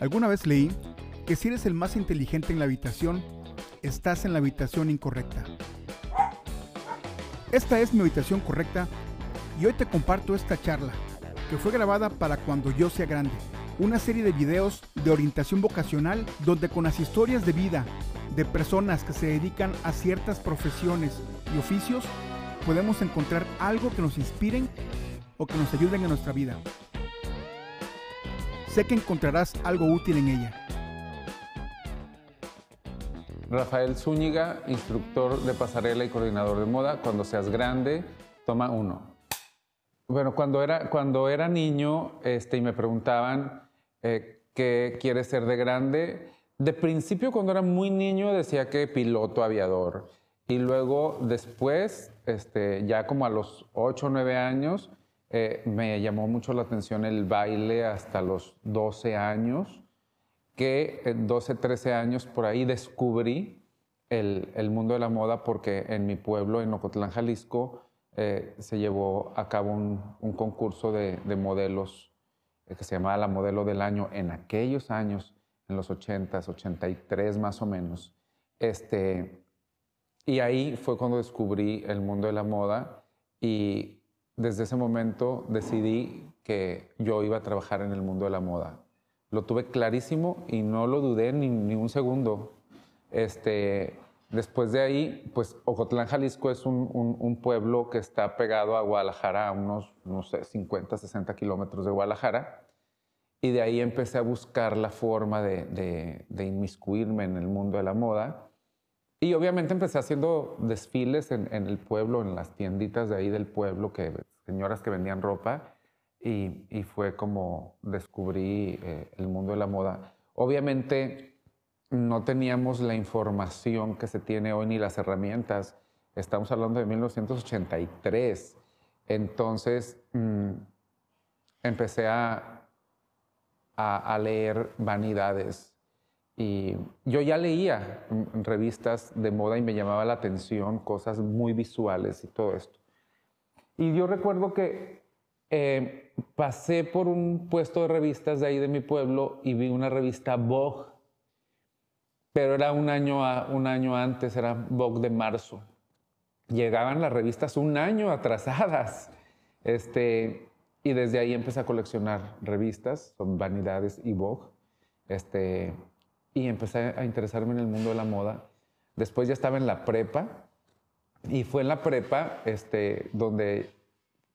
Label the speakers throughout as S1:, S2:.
S1: Alguna vez leí que si eres el más inteligente en la habitación, estás en la habitación incorrecta. Esta es mi habitación correcta y hoy te comparto esta charla, que fue grabada para cuando yo sea grande. Una serie de videos de orientación vocacional donde con las historias de vida de personas que se dedican a ciertas profesiones y oficios, podemos encontrar algo que nos inspiren o que nos ayuden en nuestra vida. Sé que encontrarás algo útil en ella.
S2: Rafael Zúñiga, instructor de pasarela y coordinador de moda. Cuando seas grande, toma uno. Bueno, cuando era, cuando era niño este, y me preguntaban eh, qué quieres ser de grande, de principio cuando era muy niño decía que piloto aviador. Y luego después, este, ya como a los 8 o 9 años, eh, me llamó mucho la atención el baile hasta los 12 años que en 12, 13 años por ahí descubrí el, el, mundo de la moda porque en mi pueblo, en Ocotlán, Jalisco, eh, se llevó a cabo un, un concurso de, de modelos eh, que se llamaba la modelo del año en aquellos años, en los 80, 83 más o menos. Este, y ahí fue cuando descubrí el mundo de la moda y desde ese momento decidí que yo iba a trabajar en el mundo de la moda lo tuve clarísimo y no lo dudé ni, ni un segundo. Este, después de ahí, pues Ocotlán, Jalisco es un, un, pueblo que está pegado a Guadalajara, a unos, no sé, 50, 60 kilómetros de Guadalajara. Y de ahí empecé a buscar la forma de, de, de, inmiscuirme en el mundo de la moda. Y obviamente empecé haciendo desfiles en, en, el pueblo, en las tienditas de ahí del pueblo, que, señoras que vendían ropa y, fue como descubrí eh, el mundo de la moda. Obviamente no teníamos la información que se tiene hoy ni las herramientas. Estamos hablando de 1983. Entonces mm, empecé a, a, a, leer vanidades. Y yo ya leía revistas de moda y me llamaba la atención cosas muy visuales y todo esto. Y yo recuerdo que eh, pasé por un puesto de revistas de ahí de mi pueblo y vi una revista Vogue, pero era un año, un año antes, era Vogue de marzo. Llegaban las revistas un año atrasadas. Este, y desde ahí empecé a coleccionar revistas, son Vanidades y Vogue. Este, y empecé a interesarme en el mundo de la moda. Después ya estaba en la prepa y fue en la prepa este, donde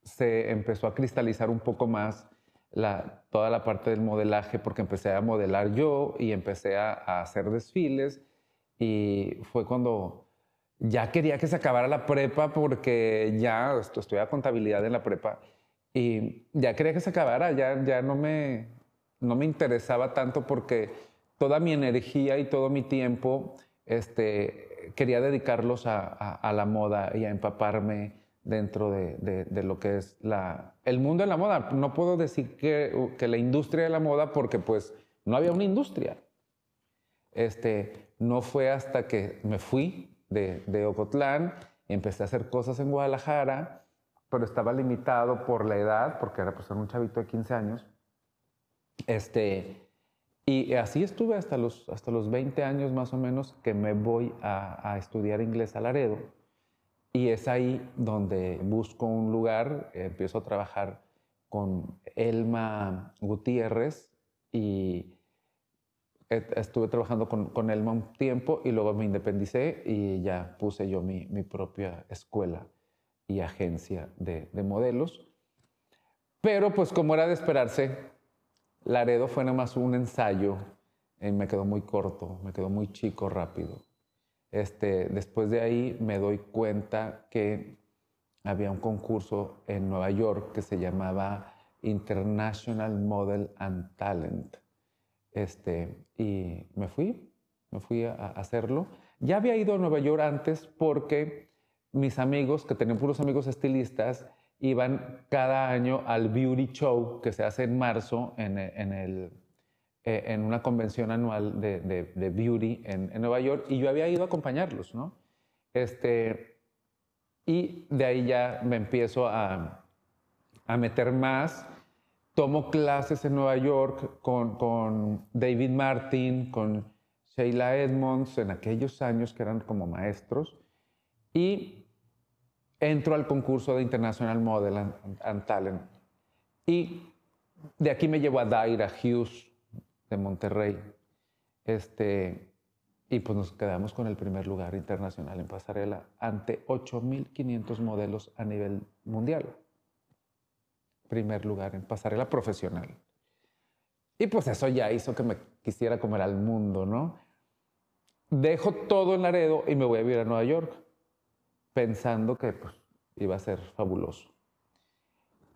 S2: se empezó a cristalizar un poco más la, toda la parte del modelaje porque empecé a modelar yo y empecé a, hacer desfiles y fue cuando ya quería que se acabara la prepa porque ya estudiaba contabilidad en la prepa y ya quería que se acabara, ya, ya no, me, no me interesaba tanto porque toda mi energía y todo mi tiempo este, quería dedicarlos a, la moda y a empaparme dentro de, lo que es la, el mundo de la moda. No puedo decir que, que, la industria de la moda porque pues no había una industria. Este, no fue hasta que me fui de, de Ocotlán y empecé a hacer cosas en Guadalajara, pero estaba limitado por la edad, porque era pues, un chavito de 15 años. Este, y así estuve hasta los, hasta los 20 años más o menos que me voy a, a estudiar inglés a Laredo y es ahí donde busco un lugar, empiezo a trabajar con Elma Gutiérrez y estuve trabajando con, con, Elma un tiempo y luego me independicé y ya puse yo mi, mi propia escuela y agencia de, de, modelos. Pero pues como era de esperarse, Laredo fue nada más un ensayo y me quedó muy corto, me quedó muy chico rápido. Este, después de ahí me doy cuenta que había un concurso en Nueva York que se llamaba International Model and Talent. Este, y me fui, me fui a, hacerlo. Ya había ido a Nueva York antes porque mis amigos, que tenían puros amigos estilistas, iban cada año al Beauty Show que se hace en marzo en, en el eh, en una convención anual de, de, beauty en, en, Nueva York y yo había ido a acompañarlos, ¿no? Este, y de ahí ya me empiezo a, a meter más tomo clases en Nueva York con, con David Martin, con Sheila Edmonds, en aquellos años que eran como maestros, y entro al concurso de International Model and, Talent. Y de aquí me llevo a Daira Hughes de Monterrey. Este, y pues nos quedamos con el primer lugar internacional en pasarela ante 8.500 modelos a nivel mundial. Primer lugar en pasarela profesional. Y pues eso ya hizo que me quisiera comer al mundo, ¿no? Dejo todo en Laredo y me voy a vivir a Nueva York, pensando que pues, iba a ser fabuloso.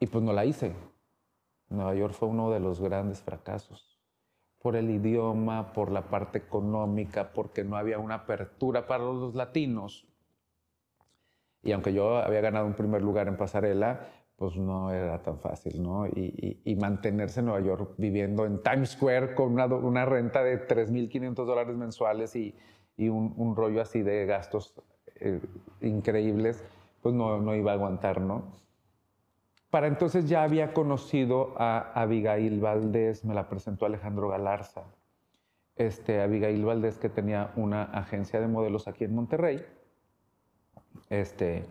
S2: Y pues no la hice. Nueva York fue uno de los grandes fracasos por el idioma, por la parte económica, porque no había una apertura para los latinos. Y aunque yo había ganado un primer lugar en pasarela, pues no era tan fácil, ¿no? Y, mantenerse en Nueva York viviendo en Times Square con una, renta de 3.500 dólares mensuales y, un, rollo así de gastos eh, increíbles, pues no, no iba a aguantar, ¿no? Para entonces ya había conocido a Abigail Valdés, me la presentó Alejandro Galarza. Este, Abigail Valdés que tenía una agencia de modelos aquí en Monterrey. Este,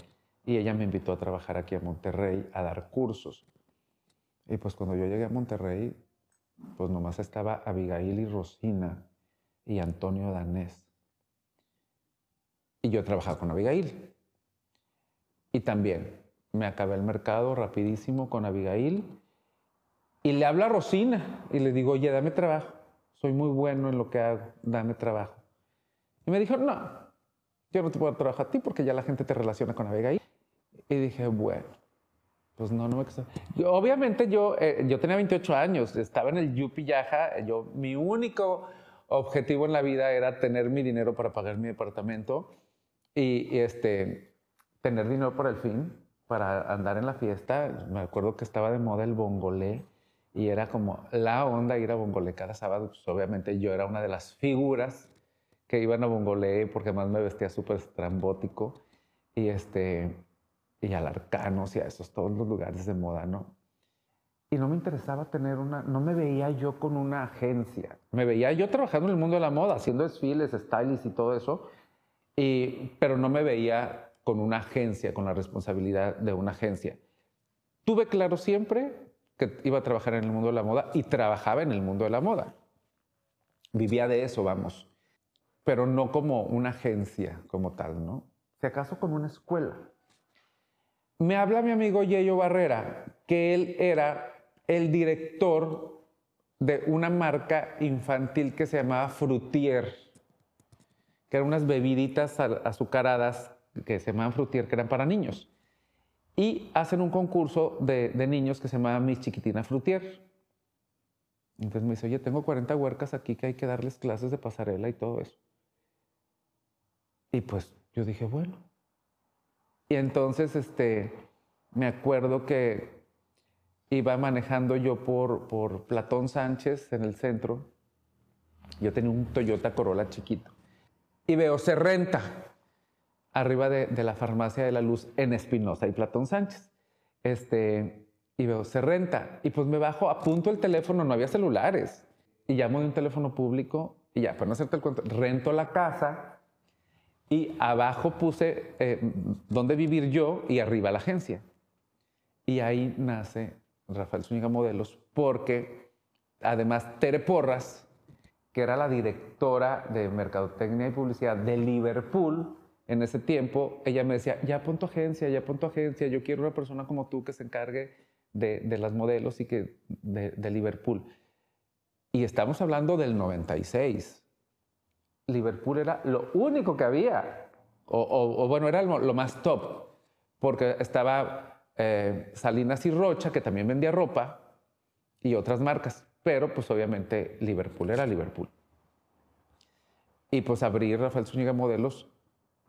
S2: y ella me invitó a trabajar aquí a Monterrey a dar cursos. Y pues cuando yo llegué a Monterrey, pues nomás estaba Abigail y Rosina y Antonio Danés. Y yo trabajaba con Abigail. Y también me acabé el mercado rapidísimo con Abigail y le habla a Rosina y le digo, oye, dame trabajo, soy muy bueno en lo que hago, dame trabajo. Y me dijo, no, yo no te puedo trabajar a ti porque ya la gente te relaciona con Abigail. Y dije, bueno, pues no, no me Obviamente yo, eh, yo tenía 28 años, estaba en el Yupi Yaja, yo, mi único objetivo en la vida era tener mi dinero para pagar mi departamento y, y este, tener dinero para el fin para andar en la fiesta. Me acuerdo que estaba de moda el bongolé y era como la onda ir a bongolé cada sábado. Pues obviamente yo era una de las figuras que iban a bongolé porque más me vestía súper estrambótico y este y al arcanos y a esos todos los lugares de moda, ¿no? Y no me interesaba tener una, no me veía yo con una agencia. Me veía yo trabajando en el mundo de la moda, haciendo desfiles, stylists y todo eso, y, pero no me veía con una agencia, con la responsabilidad de una agencia. Tuve claro siempre que iba a trabajar en el mundo de la moda y trabajaba en el mundo de la moda. Vivía de eso, vamos, pero no como una agencia como tal, ¿no? Si acaso con una escuela. Me habla mi amigo Yeyo Barrera que él era el director de una marca infantil que se llamaba Frutier, que eran unas bebiditas azucaradas que se llaman Frutier, que eran para niños. Y hacen un concurso de, niños que se llama Mis Chiquitina Frutier. Entonces me dice, oye, tengo 40 huercas aquí que hay que darles clases de pasarela y todo eso. Y pues yo dije, bueno. Y entonces este, me acuerdo que iba manejando yo por, por Platón Sánchez en el centro. Yo tenía un Toyota Corolla chiquito. Y veo, se renta arriba de, la farmacia de la luz en Espinosa y Platón Sánchez. Este, y veo, se renta. Y pues me bajo, apunto el teléfono, no había celulares. Y llamo de un teléfono público y ya, para no hacerte el cuento, rento la casa y abajo puse eh, dónde vivir yo y arriba la agencia. Y ahí nace Rafael Zúñiga Modelos porque además Tere Porras, que era la directora de Mercadotecnia y Publicidad de Liverpool, en ese tiempo, ella me decía, ya pon tu agencia, ya pon tu agencia, yo quiero una persona como tú que se encargue de, las modelos y que de, Liverpool. Y estamos hablando del 96. Liverpool era lo único que había, o, bueno, era lo, más top, porque estaba eh, Salinas y Rocha, que también vendía ropa, y otras marcas, pero pues obviamente Liverpool era Liverpool. Y pues abrir Rafael Zúñiga Modelos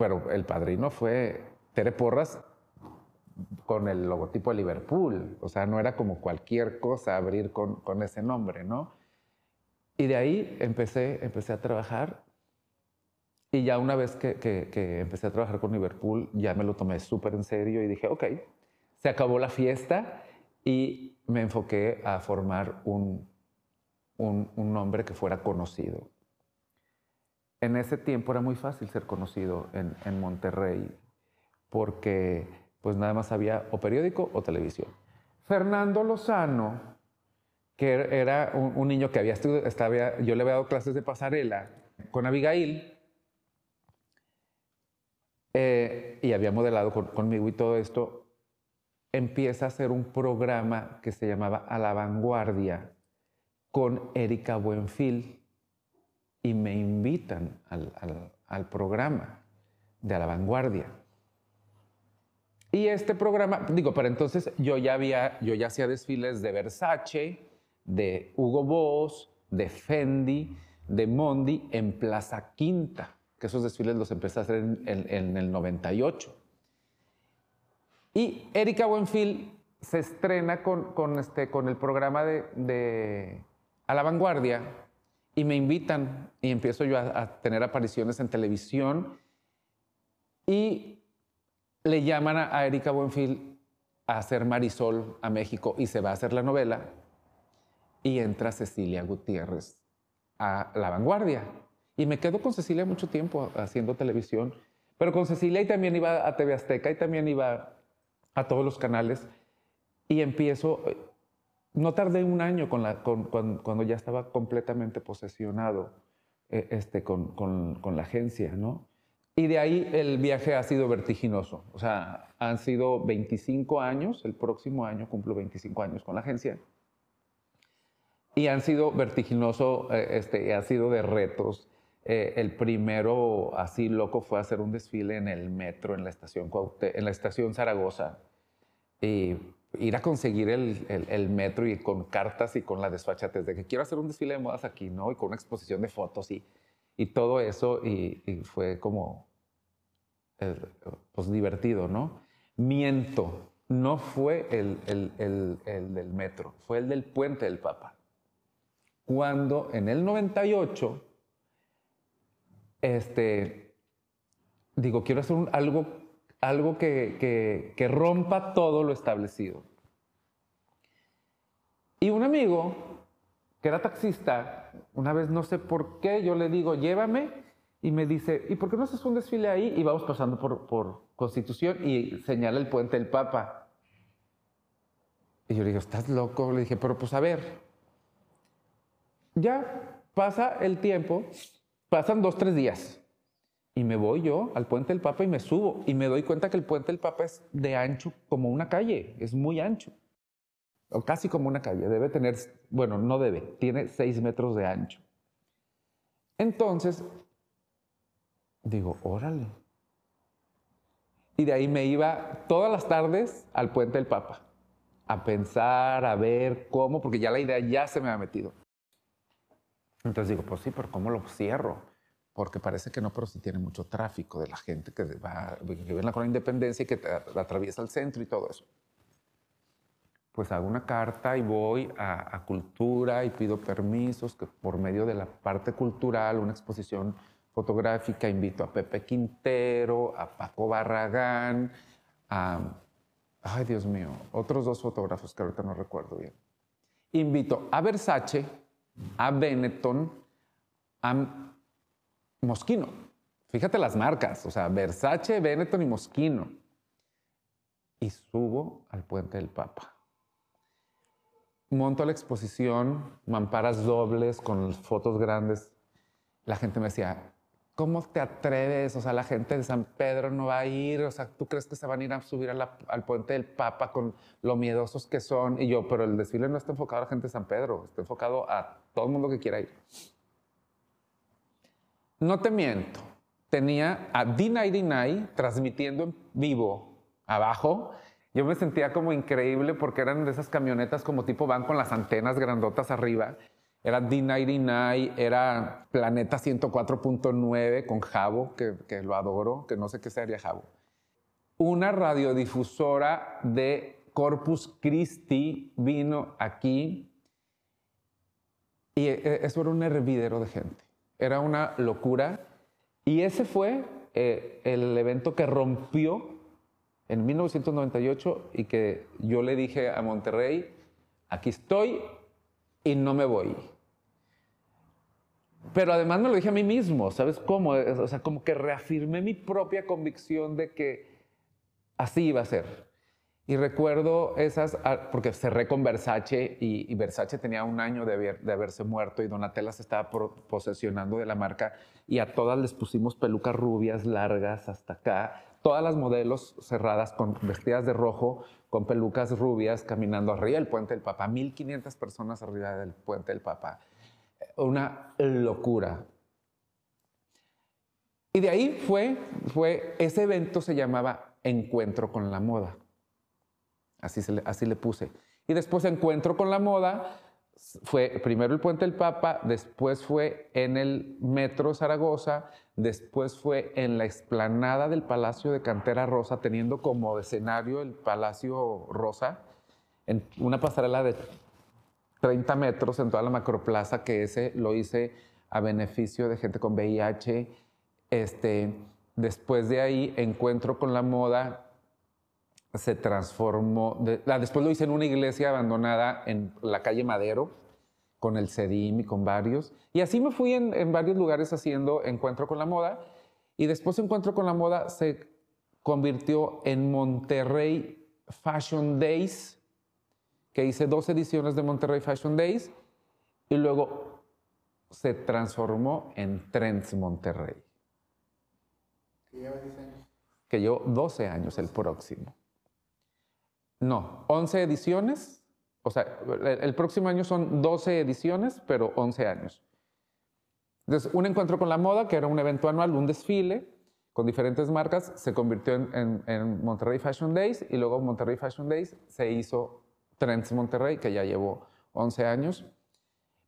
S2: pero el padrino fue Tere Porras con el logotipo de Liverpool. O sea, no era como cualquier cosa abrir con, con ese nombre, ¿no? Y de ahí empecé, empecé a trabajar. Y ya una vez que, que, empecé a trabajar con Liverpool, ya me lo tomé súper en serio y dije, ok, se acabó la fiesta y me enfoqué a formar un, un, nombre que fuera conocido. En ese tiempo era muy fácil ser conocido en, Monterrey porque pues nada más había o periódico o televisión. Fernando Lozano, que er, era un, niño que había estudiado, yo le había dado clases de pasarela con Abigail, eh, y había modelado conmigo y todo esto, empieza a hacer un programa que se llamaba A la Vanguardia con Erika Buenfil y me invitan al, al programa de A la Vanguardia. Y este programa, digo, para entonces yo ya había, yo ya hacía desfiles de Versace, de Hugo Boss, de Fendi, de Mondi en Plaza Quinta, que esos desfiles los empecé a hacer en, el 98. Y Erika Buenfil se estrena con, este, con el programa de, A la Vanguardia y me invitan y empiezo yo a, a tener apariciones en televisión y le llaman a, Erika Buenfil a hacer Marisol a México y se va a hacer la novela y entra Cecilia Gutiérrez a La Vanguardia. Y me quedo con Cecilia mucho tiempo haciendo televisión, pero con Cecilia y también iba a TV Azteca y también iba a todos los canales y empiezo, no tardé un año con la, cuando ya estaba completamente posesionado eh, este, con, con la agencia, ¿no? Y de ahí el viaje ha sido vertiginoso. O sea, han sido 25 años, el próximo año cumplo 25 años con la agencia. Y han sido vertiginoso, eh, este, ha sido de retos. Eh, el primero así loco fue hacer un desfile en el metro, en la estación, en la estación Zaragoza. Y ir a conseguir el, metro y con cartas y con la desfachatez de que quiero hacer un desfile de modas aquí, ¿no? Y con una exposición de fotos y todo eso, y, fue como, eh, pues divertido, ¿no? Miento, no fue el, del metro, fue el del puente del Papa. Cuando en el 98, este, digo, quiero hacer algo, algo que, que, rompa todo lo establecido. Y un amigo que era taxista, una vez no sé por qué, yo le digo, llévame, y me dice, ¿y por qué no haces un desfile ahí? Y vamos pasando por, por Constitución y señala el puente del Papa. Y yo le digo, ¿estás loco? Le dije, pero pues a ver, ya pasa el tiempo, pasan dos, tres días. Y me voy yo al puente del Papa y me subo. Y me doy cuenta que el puente del Papa es de ancho como una calle, es muy ancho o casi como una calle, debe tener, bueno, no debe, tiene seis metros de ancho. Entonces, digo, órale. Y de ahí me iba todas las tardes al puente del Papa, a pensar, a ver cómo, porque ya la idea ya se me ha metido. Entonces digo, pues sí, pero ¿cómo lo cierro? Porque parece que no, pero sí tiene mucho tráfico de la gente que, va, que vive en la Independencia y que atraviesa el centro y todo eso pues hago una carta y voy a, cultura y pido permisos, que por medio de la parte cultural, una exposición fotográfica, invito a Pepe Quintero, a Paco Barragán, a, ay Dios mío, otros dos fotógrafos que ahorita no recuerdo bien. Invito a Versace, a Benetton, a Moschino. Fíjate las marcas, o sea, Versace, Benetton y Moschino. Y subo al puente del Papa monto la exposición, mamparas dobles con fotos grandes. La gente me decía, ¿cómo te atreves? O sea, la gente de San Pedro no va a ir. O sea, ¿tú crees que se van a ir a subir al puente del Papa con lo miedosos que son? Y yo, pero el desfile no está enfocado a la gente de San Pedro, está enfocado a todo el mundo que quiera ir. No te miento, tenía a D99 transmitiendo en vivo abajo yo me sentía como increíble porque eran de esas camionetas como tipo van con las antenas grandotas arriba. Era D99, era Planeta 104.9 con Jabo, que, lo adoro, que no sé qué sería Jabo. Una radiodifusora de Corpus Christi vino aquí y e, eso era un hervidero de gente. Era una locura. Y ese fue eh, el evento que rompió en 1998 y que yo le dije a Monterrey, aquí estoy y no me voy. Pero además me lo dije a mí mismo, ¿sabes cómo? O sea, como que reafirmé mi propia convicción de que así iba a ser. Y recuerdo esas, ah, porque cerré con Versace y, Versace tenía un año de, haberse muerto y Donatella se estaba posesionando de la marca y a todas les pusimos pelucas rubias largas hasta acá. Todas las modelos cerradas, con, vestidas de rojo, con pelucas rubias, caminando arriba del puente del Papa. 1500 personas arriba del puente del Papa. Una locura. Y de ahí fue, fue, ese evento se llamaba Encuentro con la Moda. Así, le, puse. Y después encuentro con la moda, fue primero el Puente del Papa, después fue en el Metro Zaragoza, después fue en la explanada del Palacio de Cantera Rosa, teniendo como escenario el Palacio Rosa, en una pasarela de 30 metros en toda la macroplaza, que ese lo hice a beneficio de gente con VIH. Este, después de ahí encuentro con la moda se transformó, después lo hice en una iglesia abandonada en la calle Madero, con el CEDIM y con varios. Y así me fui en, varios lugares haciendo encuentro con la moda. Y después encuentro con la moda se convirtió en Monterrey Fashion Days, que hice dos ediciones de Monterrey Fashion Days. Y luego se transformó en Trends Monterrey.
S1: ¿Que lleva 10 años?
S2: Que yo 12 años el próximo. No, 11 ediciones. O sea, el próximo año son 12 ediciones, pero 11 años. Entonces, un encuentro con la moda, que era un evento anual, un desfile con diferentes marcas, se convirtió en, Monterrey Fashion Days y luego Monterrey Fashion Days se hizo Trends Monterrey, que ya llevó 11 años.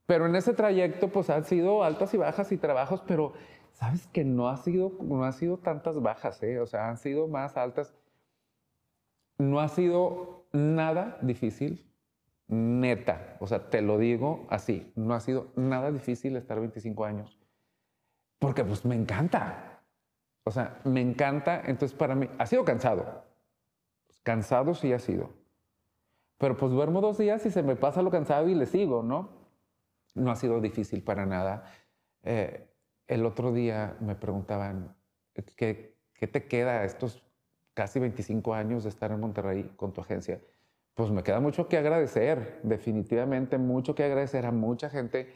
S2: Pero en ese trayecto, pues han sido altas y bajas y trabajos, pero sabes que no ha sido, no ha sido tantas bajas, ¿eh? o sea, han sido más altas. No ha sido nada difícil, neta, o sea, te lo digo así, no ha sido nada difícil estar 25 años, porque pues me encanta, o sea, me encanta, entonces para mí, ha sido cansado, cansado sí ha sido, pero pues duermo dos días y se me pasa lo cansado y le sigo, ¿no? No ha sido difícil para nada. Eh, el otro día me preguntaban, ¿qué, ¿qué te queda estos casi 25 años de estar en Monterrey con tu agencia, pues me queda mucho que agradecer, definitivamente mucho que agradecer a mucha gente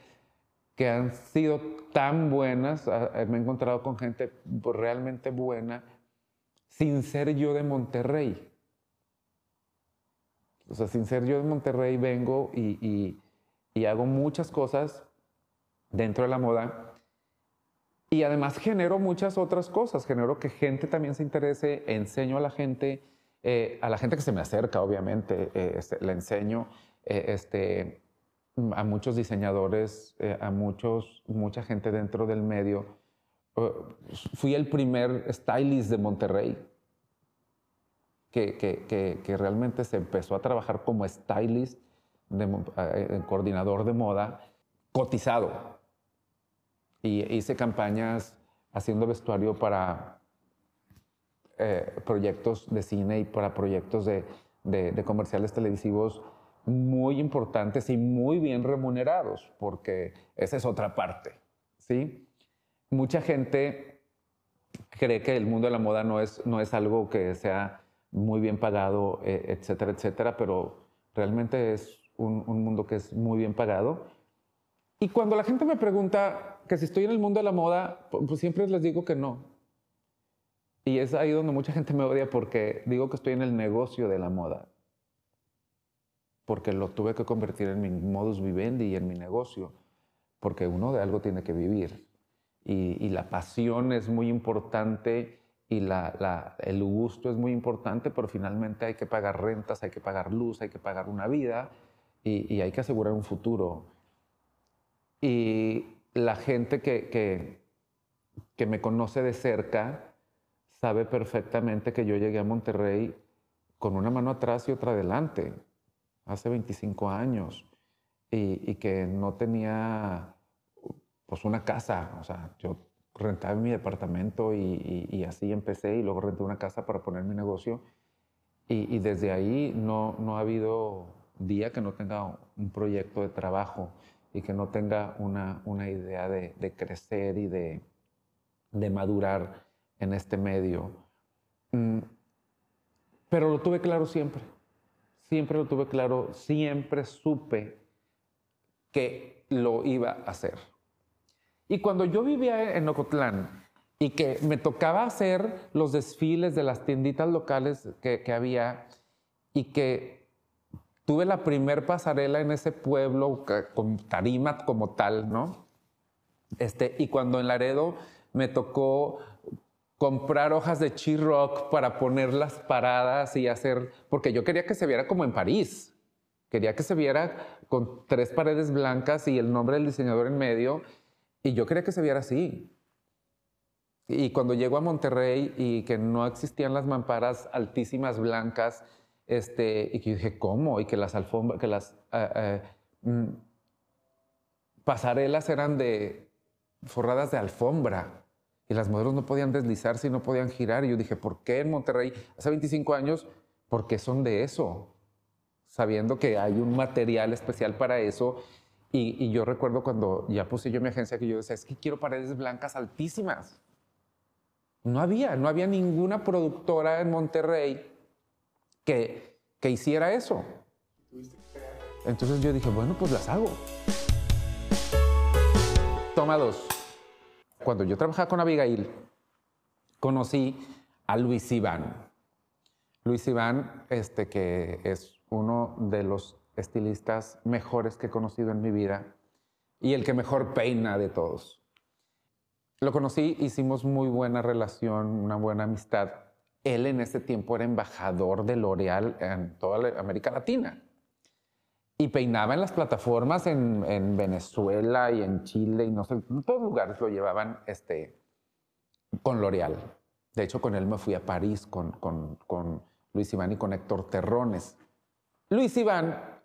S2: que han sido tan buenas. Ah, eh, me he encontrado con gente realmente buena sin ser yo de Monterrey. O sea, sin ser yo de Monterrey vengo y, y hago muchas cosas dentro de la moda y además genero muchas otras cosas, genero que gente también se interese, enseño a la gente, eh, a la gente que se me acerca, obviamente, eh, este, le enseño eh, este, a muchos diseñadores, a muchos, mucha gente dentro del medio. fui el primer stylist de Monterrey, que, que, realmente se empezó a trabajar como stylist, coordinador de moda, cotizado y hice campañas haciendo vestuario para eh, proyectos de cine y para proyectos de, de, comerciales televisivos muy importantes y muy bien remunerados, porque esa es otra parte, ¿sí? Mucha gente cree que el mundo de la moda no es, no es algo que sea muy bien pagado, eh, etcétera, etcétera, pero realmente es un, un mundo que es muy bien pagado. Y cuando la gente me pregunta, que si estoy en el mundo de la moda, pues siempre les digo que no. Y es ahí donde mucha gente me odia porque digo que estoy en el negocio de la moda. Porque lo tuve que convertir en mi modus vivendi y en mi negocio. Porque uno de algo tiene que vivir. Y, la pasión es muy importante y la, el gusto es muy importante, pero finalmente hay que pagar rentas, hay que pagar luz, hay que pagar una vida y, y hay que asegurar un futuro. Y la gente que, que, me conoce de cerca sabe perfectamente que yo llegué a Monterrey con una mano atrás y otra adelante, hace 25 años, y, que no tenía pues una casa, o sea, yo rentaba mi departamento y, así empecé y luego renté una casa para poner mi negocio. Y, desde ahí no, no ha habido día que no tenga un proyecto de trabajo y que no tenga una, una idea de, crecer y de, de, madurar en este medio. Mm, pero lo tuve claro siempre, siempre lo tuve claro, siempre supe que lo iba a hacer. Y cuando yo vivía en Ocotlán y que me tocaba hacer los desfiles de las tienditas locales que había y que tuve la primer pasarela en ese pueblo con tarima como tal, ¿no? Este, y cuando en Laredo me tocó comprar hojas de rock para poner las paradas y hacer, porque yo quería que se viera como en París. Quería que se viera con tres paredes blancas y el nombre del diseñador en medio. Y yo quería que se viera así. Y cuando llego a Monterrey y que no existían las mamparas altísimas blancas, este, y que dije, ¿cómo? Y que las alfombras, que las eh, eh, mm, pasarelas eran de forradas de alfombra y las modelos no podían deslizarse y no podían girar. Y yo dije, ¿por qué en Monterrey hace 25 años? ¿Por qué son de eso? Sabiendo que hay un material especial para eso. Y, y yo recuerdo cuando ya puse yo mi agencia que yo decía, es que quiero paredes blancas altísimas. No había, no había ninguna productora en Monterrey que, que hiciera eso. Entonces yo dije, bueno, pues las hago. Toma dos. Cuando yo trabajaba con Abigail, conocí a Luis Iván. Luis Iván, este, que es uno de los estilistas mejores que he conocido en mi vida y el que mejor peina de todos. Lo conocí, hicimos muy buena relación, una buena amistad él en ese tiempo era embajador de L'Oreal en toda América Latina. Y peinaba en las plataformas en, Venezuela y en Chile y no sé, en todos lugares lo llevaban este, con L'Oreal. De hecho, con él me fui a París con, con, con Luis Iván y con Héctor Terrones. Luis Iván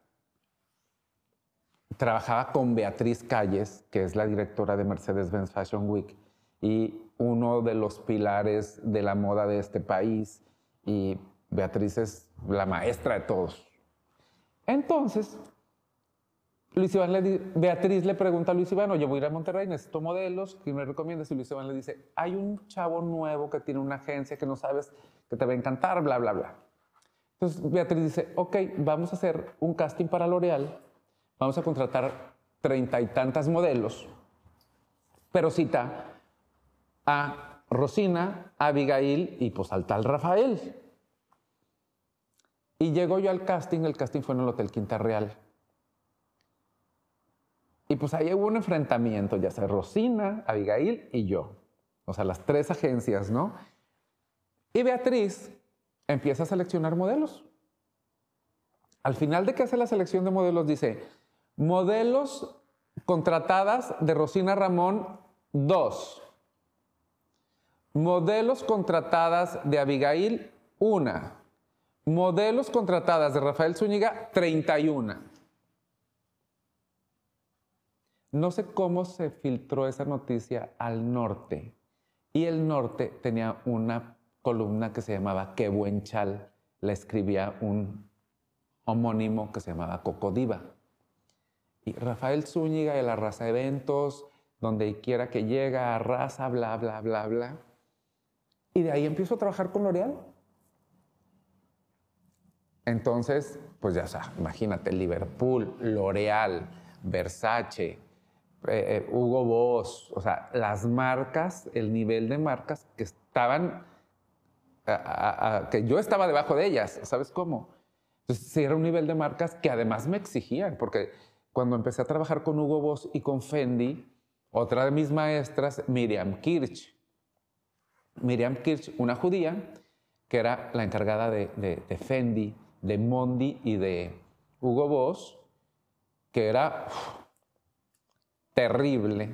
S2: trabajaba con Beatriz Calles, que es la directora de Mercedes-Benz Fashion Week, y uno de los pilares de la moda de este país y Beatriz es la maestra de todos. Entonces, Luis le Beatriz le pregunta a Luis Iván, oye, voy a ir a Monterrey, necesito modelos, ¿qué me recomiendas? Y Luis Iván le dice, hay un chavo nuevo que tiene una agencia que no sabes que te va a encantar, bla, bla, bla. Entonces Beatriz dice, ok, vamos a hacer un casting para L'Oreal, vamos a contratar treinta y tantas modelos, pero cita a Rosina, a Abigail y pues al tal Rafael. Y llego yo al casting, el casting fue en el Hotel Quinta Real. Y pues ahí hubo un enfrentamiento, ya sea Rosina, Abigail y yo. O sea, las tres agencias, ¿no? Y Beatriz empieza a seleccionar modelos. Al final de que hace la selección de modelos dice, modelos contratadas de Rosina Ramón, dos. Modelos contratadas de Abigail, una. Modelos contratadas de Rafael Zúñiga, 31. No sé cómo se filtró esa noticia al norte. Y el norte tenía una columna que se llamaba Qué buen chal. La escribía un homónimo que se llamaba Cocodiva. Y Rafael Zúñiga de la raza eventos, donde quiera que llega, arrasa, bla, bla, bla, bla. Y de ahí empiezo a trabajar con L'Oreal. Entonces, pues ya sea, imagínate, Liverpool, L'Oreal, Versace, eh, eh, Hugo Boss, o sea, las marcas, el nivel de marcas que estaban, que yo estaba debajo de ellas, ¿sabes cómo? Entonces, sí, era un nivel de marcas que además me exigían, porque cuando empecé a trabajar con Hugo Boss y con Fendi, otra de mis maestras, Miriam Kirch, Miriam Kirch, una judía, que era la encargada de, Fendi, de Mondi y de Hugo Boss, que era terrible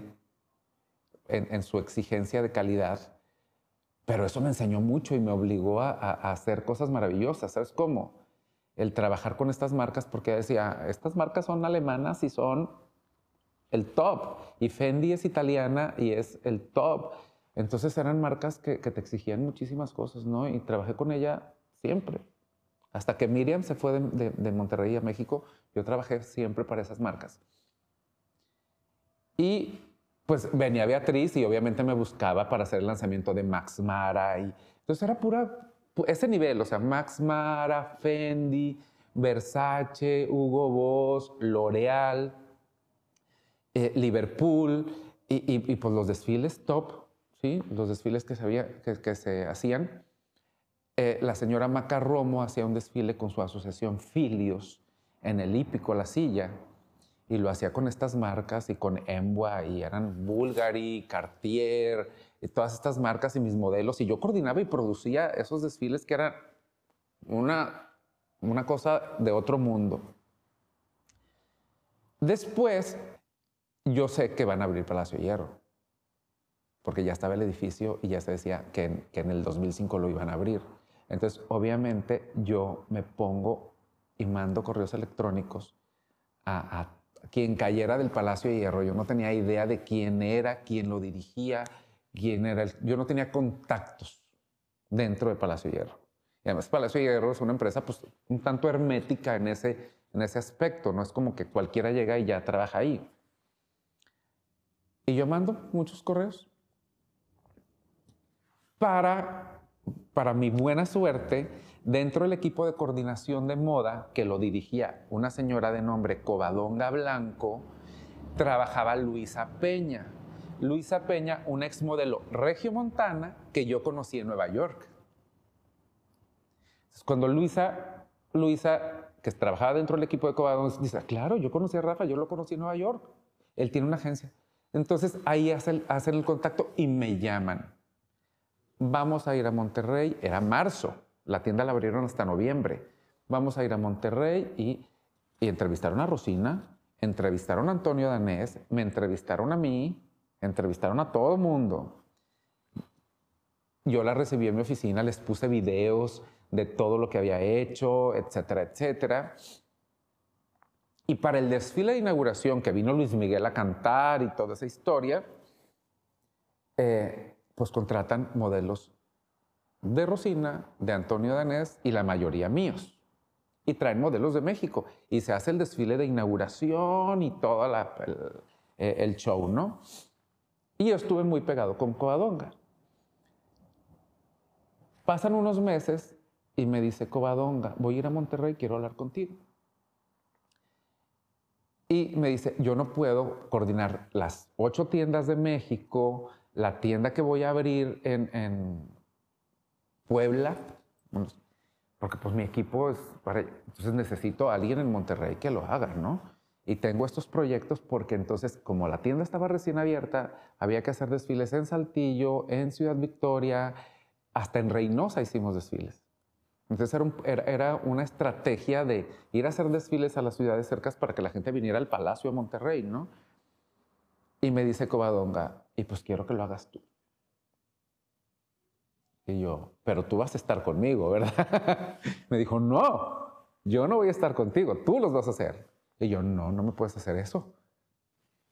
S2: en, su exigencia de calidad, pero eso me enseñó mucho y me obligó a, a, hacer cosas maravillosas. ¿Sabes cómo? El trabajar con estas marcas, porque decía, estas marcas son alemanas y son el top, y Fendi es italiana y es el top. Entonces eran marcas que, te exigían muchísimas cosas, ¿no? Y trabajé con ella siempre, Hasta que Miriam se fue de, Monterrey a México, yo trabajé siempre para esas marcas. Y pues venía Beatriz y obviamente me buscaba para hacer el lanzamiento de Max Mara. Y, entonces era pura, ese nivel, o sea, Max Mara, Fendi, Versace, Hugo Boss, L'Oreal, eh, Liverpool y, pues los desfiles top, ¿sí? los desfiles que se, que, se hacían. Eh, la señora Macarromo hacía un desfile con su asociación Filios en el hípico La Silla y lo hacía con estas marcas y con Embwa y eran Bulgari, Cartier, y todas estas marcas y mis modelos y yo coordinaba y producía esos desfiles que eran una, una cosa de otro mundo. Después, yo sé que van a abrir Palacio Hierro, porque ya estaba el edificio y ya se decía que en, que en el 2005 lo iban a abrir. Entonces, obviamente, yo me pongo y mando correos electrónicos a, quien cayera del Palacio de Hierro. Yo no tenía idea de quién era, quién lo dirigía, quién era. El... Yo no tenía contactos dentro del Palacio de Hierro. Y además, Palacio de Hierro es una empresa pues, un tanto hermética en ese, en ese aspecto. No es como que cualquiera llega y ya trabaja ahí. Y yo mando muchos correos para, para mi buena suerte, Dentro del equipo de coordinación de moda, que lo dirigía una señora de nombre Covadonga Blanco, trabajaba Luisa Peña. Luisa Peña, una exmodelo regiomontana que yo conocí en Nueva York. cuando Luisa, Luisa, que trabajaba dentro del equipo de Covadonga, dice, claro, yo conocí a Rafa, yo lo conocí en Nueva York. Él tiene una agencia. Entonces ahí hacen, hacen el contacto y me llaman. Vamos a ir a Monterrey, era marzo la tienda la abrieron hasta noviembre. Vamos a ir a Monterrey y, entrevistaron a Rosina, entrevistaron a Antonio Danés, me entrevistaron a mí, entrevistaron a todo el mundo. Yo la recibí en mi oficina, les puse videos de todo lo que había hecho, etcétera, etcétera. Y para el desfile de inauguración, que vino Luis Miguel a cantar y toda esa historia, eh, pues contratan modelos de Rosina, de Antonio Danés y la mayoría míos. Y traen modelos de México. Y se hace el desfile de inauguración y todo el, eh, el, show, ¿no? Y yo estuve muy pegado con Covadonga. Pasan unos meses y me dice Covadonga, voy a ir a Monterrey, quiero hablar contigo. Y me dice, yo no puedo coordinar las ocho tiendas de México, la tienda que voy a abrir en Puebla, porque pues mi equipo es para, entonces necesito a alguien en Monterrey que lo haga, ¿no? Y tengo estos proyectos porque entonces, como la tienda estaba recién abierta, había que hacer desfiles en Saltillo, en Ciudad Victoria, hasta en Reynosa hicimos desfiles. Entonces era, era, una estrategia de ir a hacer desfiles a las ciudades cercas para que la gente viniera al Palacio de Monterrey, ¿no? Y me dice Covadonga, y pues quiero que lo hagas tú. Y yo, pero tú vas a estar conmigo, ¿verdad? me dijo, no, yo no voy a estar contigo, tú los vas a hacer. Y yo, no, no me puedes hacer eso.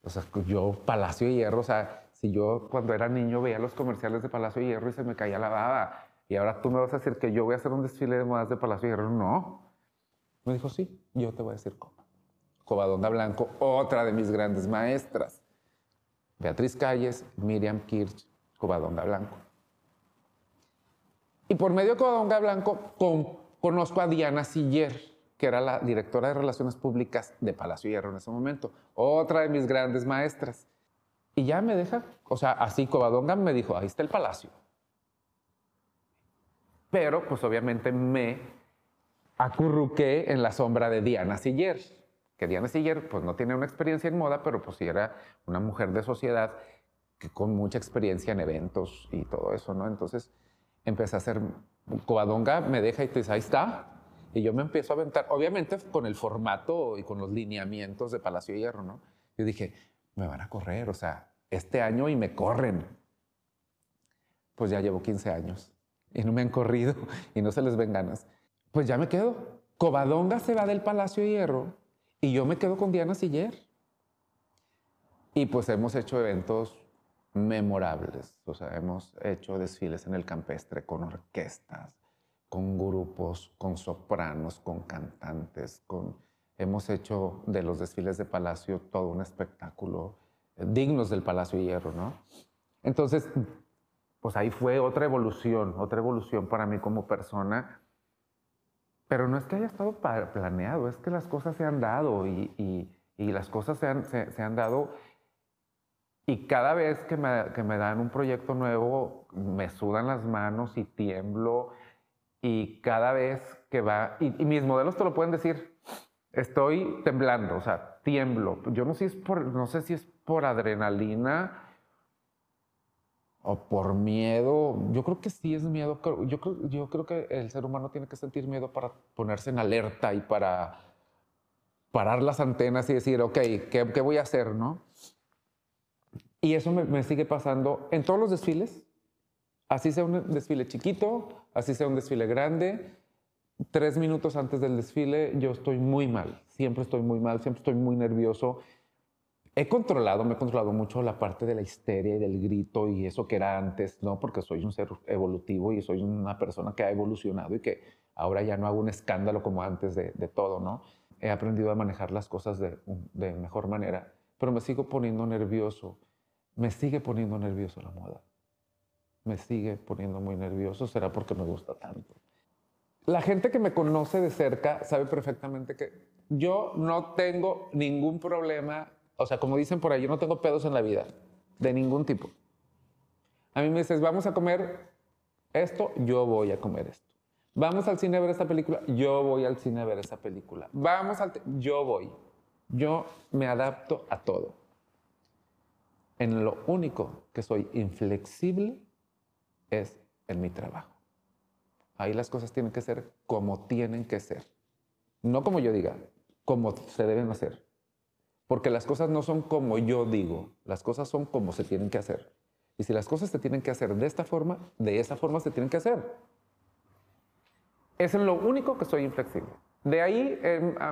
S2: O sea, yo, Palacio de Hierro, o sea, si yo cuando era niño veía los comerciales de Palacio de Hierro y se me caía la baba, y ahora tú me vas a decir que yo voy a hacer un desfile de modas de Palacio de Hierro, no. Me dijo, sí, yo te voy a decir cómo. Covadonga Blanco, otra de mis grandes maestras. Beatriz Calles, Miriam Kirch, Covadonga Blanco. Y por medio de Covadonga Blanco conozco a Diana Siller, que era la directora de Relaciones Públicas de Palacio Hierro en ese momento, otra de mis grandes maestras. Y ya me deja, o sea, así Covadonga me dijo, ahí está el palacio. Pero pues obviamente me acurruqué en la sombra de Diana Siller, que Diana Siller pues no tiene una experiencia en moda, pero pues sí era una mujer de sociedad que con mucha experiencia en eventos y todo eso, ¿no? Entonces, empecé a hacer Covadonga, me deja y te dice, ahí está. Y yo me empiezo a aventar, obviamente con el formato y con los lineamientos de Palacio de Hierro, ¿no? Yo dije, me van a correr, o sea, este año y me corren. Pues ya llevo 15 años y no me han corrido y no se les ven ganas. Pues ya me quedo. Covadonga se va del Palacio de Hierro y yo me quedo con Diana Siller. Y pues hemos hecho eventos memorables. O sea, hemos hecho desfiles en el campestre con orquestas, con grupos, con sopranos, con cantantes, con... Hemos hecho de los desfiles de Palacio todo un espectáculo eh, dignos del Palacio Hierro, ¿no? Entonces, pues ahí fue otra evolución, otra evolución para mí como persona. Pero no es que haya estado planeado, es que las cosas se han dado y, y, las cosas se han, dado. Y cada vez que me, dan un proyecto nuevo, me sudan las manos y tiemblo. Y cada vez que va, y, mis modelos te lo pueden decir, estoy temblando, o sea, tiemblo. Yo no sé si es por, no sé si es por adrenalina o por miedo. Yo creo que sí es miedo. Yo creo, yo creo que el ser humano tiene que sentir miedo para ponerse en alerta y para parar las antenas y decir, ok, ¿qué, qué voy a hacer? ¿no? Y eso me, me, sigue pasando en todos los desfiles. Así sea un desfile chiquito, así sea un desfile grande. Tres minutos antes del desfile yo estoy muy mal. Siempre estoy muy mal, siempre estoy muy nervioso he controlado, me he controlado mucho la parte de la histeria y del grito y eso que era antes, ¿no? Porque soy un ser evolutivo y soy una persona que ha evolucionado y que ahora ya no hago un escándalo como antes de, todo, ¿no? He aprendido a manejar las cosas de, de mejor manera, pero me sigo poniendo nervioso, me sigue poniendo nervioso la moda, me sigue poniendo muy nervioso, será porque me gusta tanto. La gente que me conoce de cerca sabe perfectamente que yo no tengo ningún problema o sea, como dicen por ahí, yo no tengo pedos en la vida, de ningún tipo. A mí me dices, vamos a comer esto, yo voy a comer esto. Vamos al cine a ver esta película, yo voy al cine a ver esa película. Vamos al... Yo voy. Yo me adapto a todo. En lo único que soy inflexible es en mi trabajo. Ahí las cosas tienen que ser como tienen que ser. No como yo diga, como se deben hacer. Porque las cosas no son como yo digo, las cosas son como se tienen que hacer. Y si las cosas se tienen que hacer de esta forma, de esa forma se tienen que hacer. Es en lo único que soy inflexible. De ahí,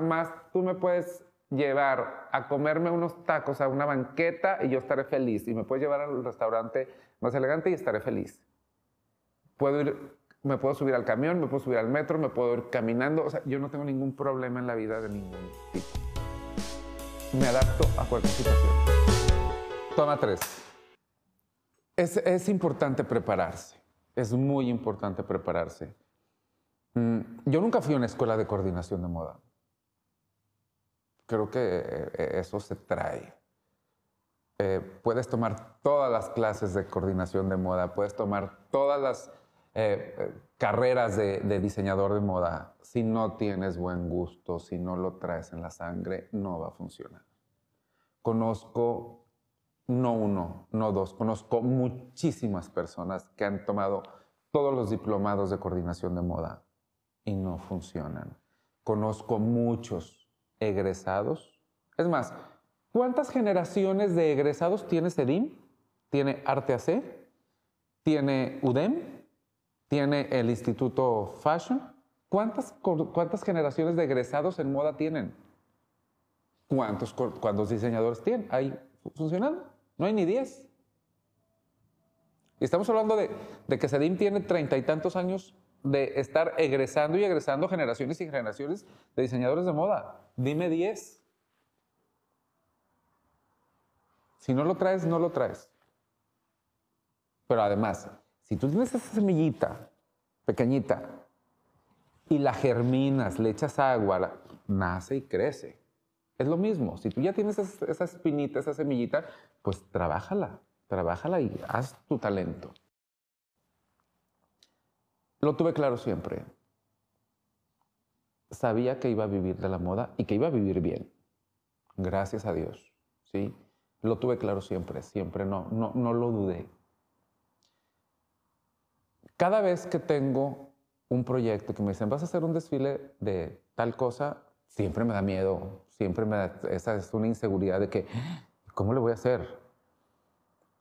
S2: más tú me puedes llevar a comerme unos tacos a una banqueta y yo estaré feliz. Y me puedes llevar al restaurante más elegante y estaré feliz. Puedo ir, me puedo subir al camión, me puedo subir al metro, me puedo ir caminando. O sea, yo no tengo ningún problema en la vida de ningún tipo me adapto a cualquier situación. Toma tres. Es, es importante prepararse. Es muy importante prepararse. Mm, yo nunca fui a una escuela de coordinación de moda. Creo que eh, eso se trae. Eh, puedes tomar todas las clases de coordinación de moda, puedes tomar todas las eh, carreras de, diseñador de moda. Si no tienes buen gusto, si no lo traes en la sangre, no va a funcionar conozco no uno, no dos, conozco muchísimas personas que han tomado todos los diplomados de coordinación de moda y no funcionan. Conozco muchos egresados. Es más, ¿cuántas generaciones de egresados tiene CEDIM? ¿Tiene Arte? ¿Tiene UDEM? ¿Tiene el Instituto Fashion? ¿Cuántas, ¿Cuántas generaciones de egresados en moda tienen? ¿Cuántos, cuántos diseñadores tienen ahí funcionando? No hay ni 10. Y estamos hablando de, de que Sedim tiene treinta y tantos años de estar egresando y egresando generaciones y generaciones de diseñadores de moda. Dime 10. Si no lo traes, no lo traes. Pero además, si tú tienes esa semillita pequeñita y la germinas, le echas agua, nace y crece. Es lo mismo, si tú ya tienes esa espinita, esa semillita, pues trabájala, trabájala y haz tu talento. Lo tuve claro siempre. Sabía que iba a vivir de la moda y que iba a vivir bien. Gracias a Dios. ¿sí? Lo tuve claro siempre, siempre, no, no, no lo dudé. Cada vez que tengo un proyecto que me dicen, vas a hacer un desfile de tal cosa, siempre me da miedo, siempre me da, esa es una inseguridad de que, ¿cómo le voy a hacer?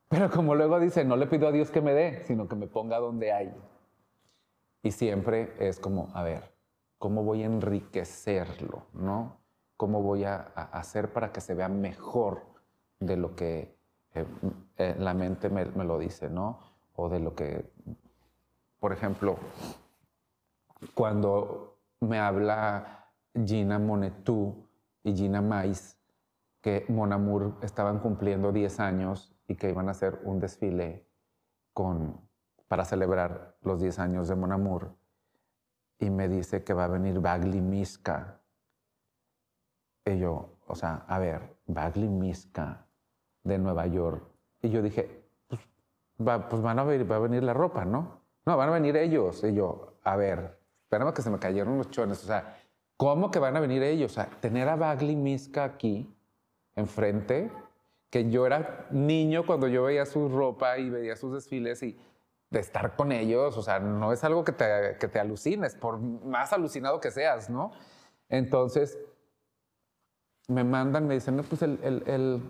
S2: Pero como luego dice, no le pido a Dios que me dé, sino que me ponga donde hay. Y siempre es como, a ver, ¿cómo voy a enriquecerlo? ¿No? ¿Cómo voy a, hacer para que se vea mejor de lo que eh, eh, la mente me, me lo dice, ¿no? O de lo que, por ejemplo, cuando me habla Gina Monetú y Gina Mais que Mon Amour estaban cumpliendo 10 años y que iban a hacer un desfile con, para celebrar los 10 años de Mon Amour. Y me dice que va a venir Bagley Miska. Y yo, o sea, a ver, Bagley Miska de Nueva York. Y yo dije, pues, pues van a venir, va a venir la ropa, ¿no? No, van a venir ellos. Y yo, a ver, espérame que se me cayeron los chones. O sea, ¿cómo que van a venir ellos? O sea, tener a Bagley Miska aquí enfrente, que yo era niño cuando yo veía su ropa y veía sus desfiles y de estar con ellos, o sea, no es algo que te, que te alucines, por más alucinado que seas, ¿no? Entonces, me mandan, me dicen, no, pues el, el,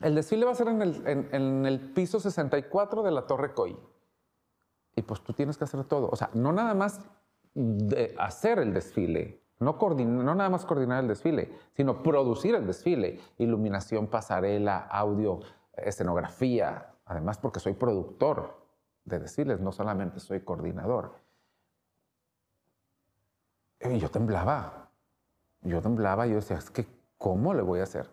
S2: el, desfile va a ser en el, en, el piso 64 de la Torre Coy. Y pues tú tienes que hacer todo. O sea, no nada más de hacer el desfile, no, no nada más coordinar el desfile, sino producir el desfile. Iluminación, pasarela, audio, escenografía. Además, porque soy productor de desfiles, no solamente soy coordinador. Y yo temblaba. Yo temblaba yo decía, es que, ¿cómo le voy a hacer?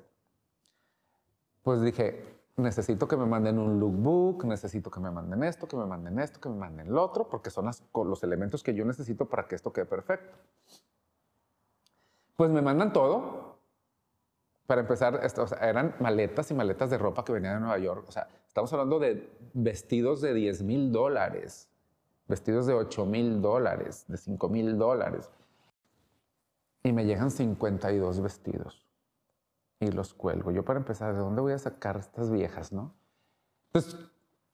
S2: Pues dije, necesito que me manden un lookbook, necesito que me manden esto, que me manden esto, que me manden lo otro, porque son los elementos que yo necesito para que esto quede perfecto. Pues me mandan todo. Para empezar, eran maletas y maletas de ropa que venían de Nueva York. O sea, estamos hablando de vestidos de 10 mil dólares, vestidos de 8 mil dólares, de 5 mil dólares. Y me llegan 52 vestidos. Y los cuelgo. Yo para empezar, ¿de dónde voy a sacar estas viejas, no? Pues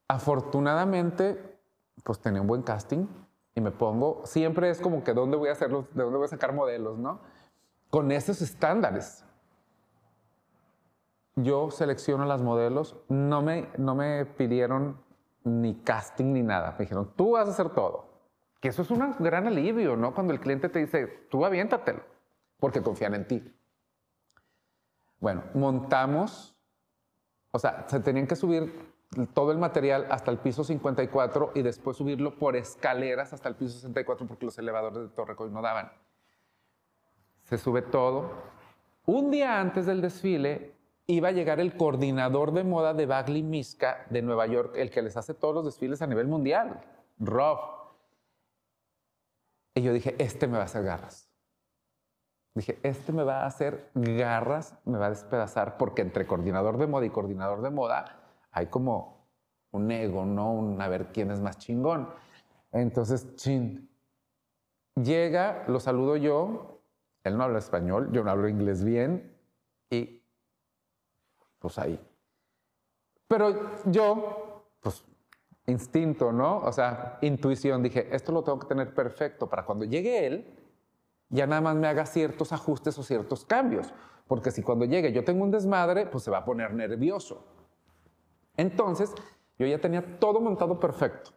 S2: afortunadamente, pues tenía un buen casting y me pongo, siempre es como que dónde voy a hacerlos, de dónde voy a sacar modelos, ¿no? con esos estándares. Yo selecciono las modelos, no me, no me pidieron ni casting ni nada. Me dijeron, tú vas a hacer todo. Que eso es un gran alivio, ¿no? Cuando el cliente te dice, tú aviéntatelo, porque confían en ti. Bueno, montamos, o sea, se tenían que subir todo el material hasta el piso 54 y después subirlo por escaleras hasta el piso 64 porque los elevadores de Torrecoy no daban se sube todo. Un día antes del desfile iba a llegar el coordinador de moda de Bagley Miska de Nueva York, el que les hace todos los desfiles a nivel mundial, Rob. Y yo dije, este me va a hacer garras. Dije, este me va a hacer garras, me va a despedazar, porque entre coordinador de moda y coordinador de moda hay como un ego, ¿no? Un a ver quién es más chingón. Entonces, chin. Llega, lo saludo yo, él no habla español, yo no hablo inglés bien y pues ahí. Pero yo, pues instinto, ¿no? O sea, intuición, dije, esto lo tengo que tener perfecto para cuando llegue él, ya nada más me haga ciertos ajustes o ciertos cambios. Porque si cuando llegue yo tengo un desmadre, pues se va a poner nervioso. Entonces, yo ya tenía todo montado perfecto.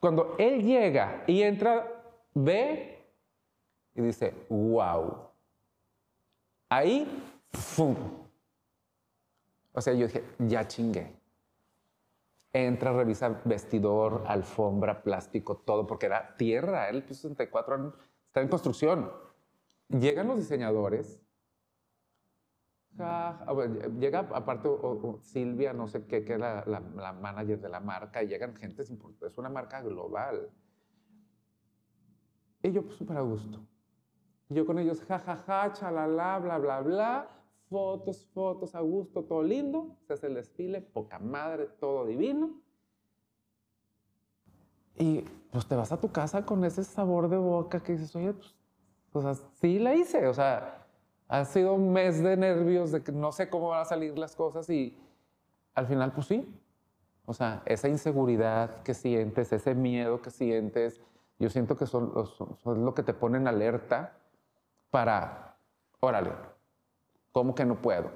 S2: Cuando él llega y entra, ve y dice, wow. Ahí, ¡fum! O sea, yo dije, ya chingué. Entra, revisa vestidor, alfombra, plástico, todo, porque era tierra, el piso 64 está en construcción. Llegan los diseñadores. llega aparte Silvia, no sé qué, que es la, la, manager de la marca, y llegan gente, es una marca global. Y yo, pues, súper a gusto yo con ellos, jajaja, ja, ja, chalala, bla, bla, bla, fotos, fotos a gusto, todo lindo, se hace el desfile, poca madre, todo divino. Y pues te vas a tu casa con ese sabor de boca que dices, oye, pues, pues sí la hice, o sea, ha sido un mes de nervios, de que no sé cómo van a salir las cosas y al final, pues sí. O sea, esa inseguridad que sientes, ese miedo que sientes, yo siento que son, son lo que te pone en alerta para, órale, ¿cómo que no puedo?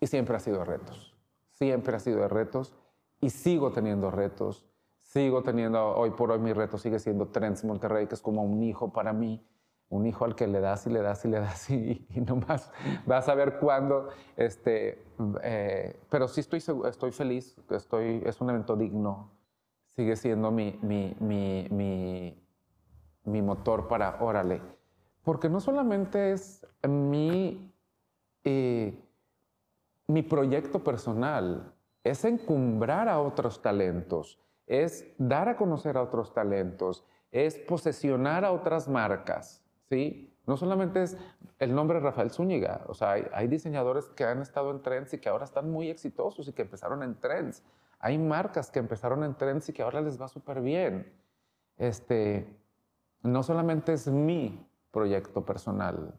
S2: Y siempre ha sido retos, siempre ha sido retos y sigo teniendo retos, sigo teniendo, hoy por hoy mi reto sigue siendo Trends Monterrey, que es como un hijo para mí, un hijo al que le das y le das y le das y, y nomás vas a ver cuándo, este, eh, pero sí estoy, estoy feliz, estoy, es un evento digno, sigue siendo mi, mi, mi, mi mi motor para, órale, porque no solamente es mi, eh, mi proyecto personal, es encumbrar a otros talentos, es dar a conocer a otros talentos, es posesionar a otras marcas, ¿sí? No solamente es el nombre Rafael Zúñiga, o sea, hay, diseñadores que han estado en trends y que ahora están muy exitosos y que empezaron en trends. Hay marcas que empezaron en trends y que ahora les va súper bien. Este, no solamente es mi proyecto personal.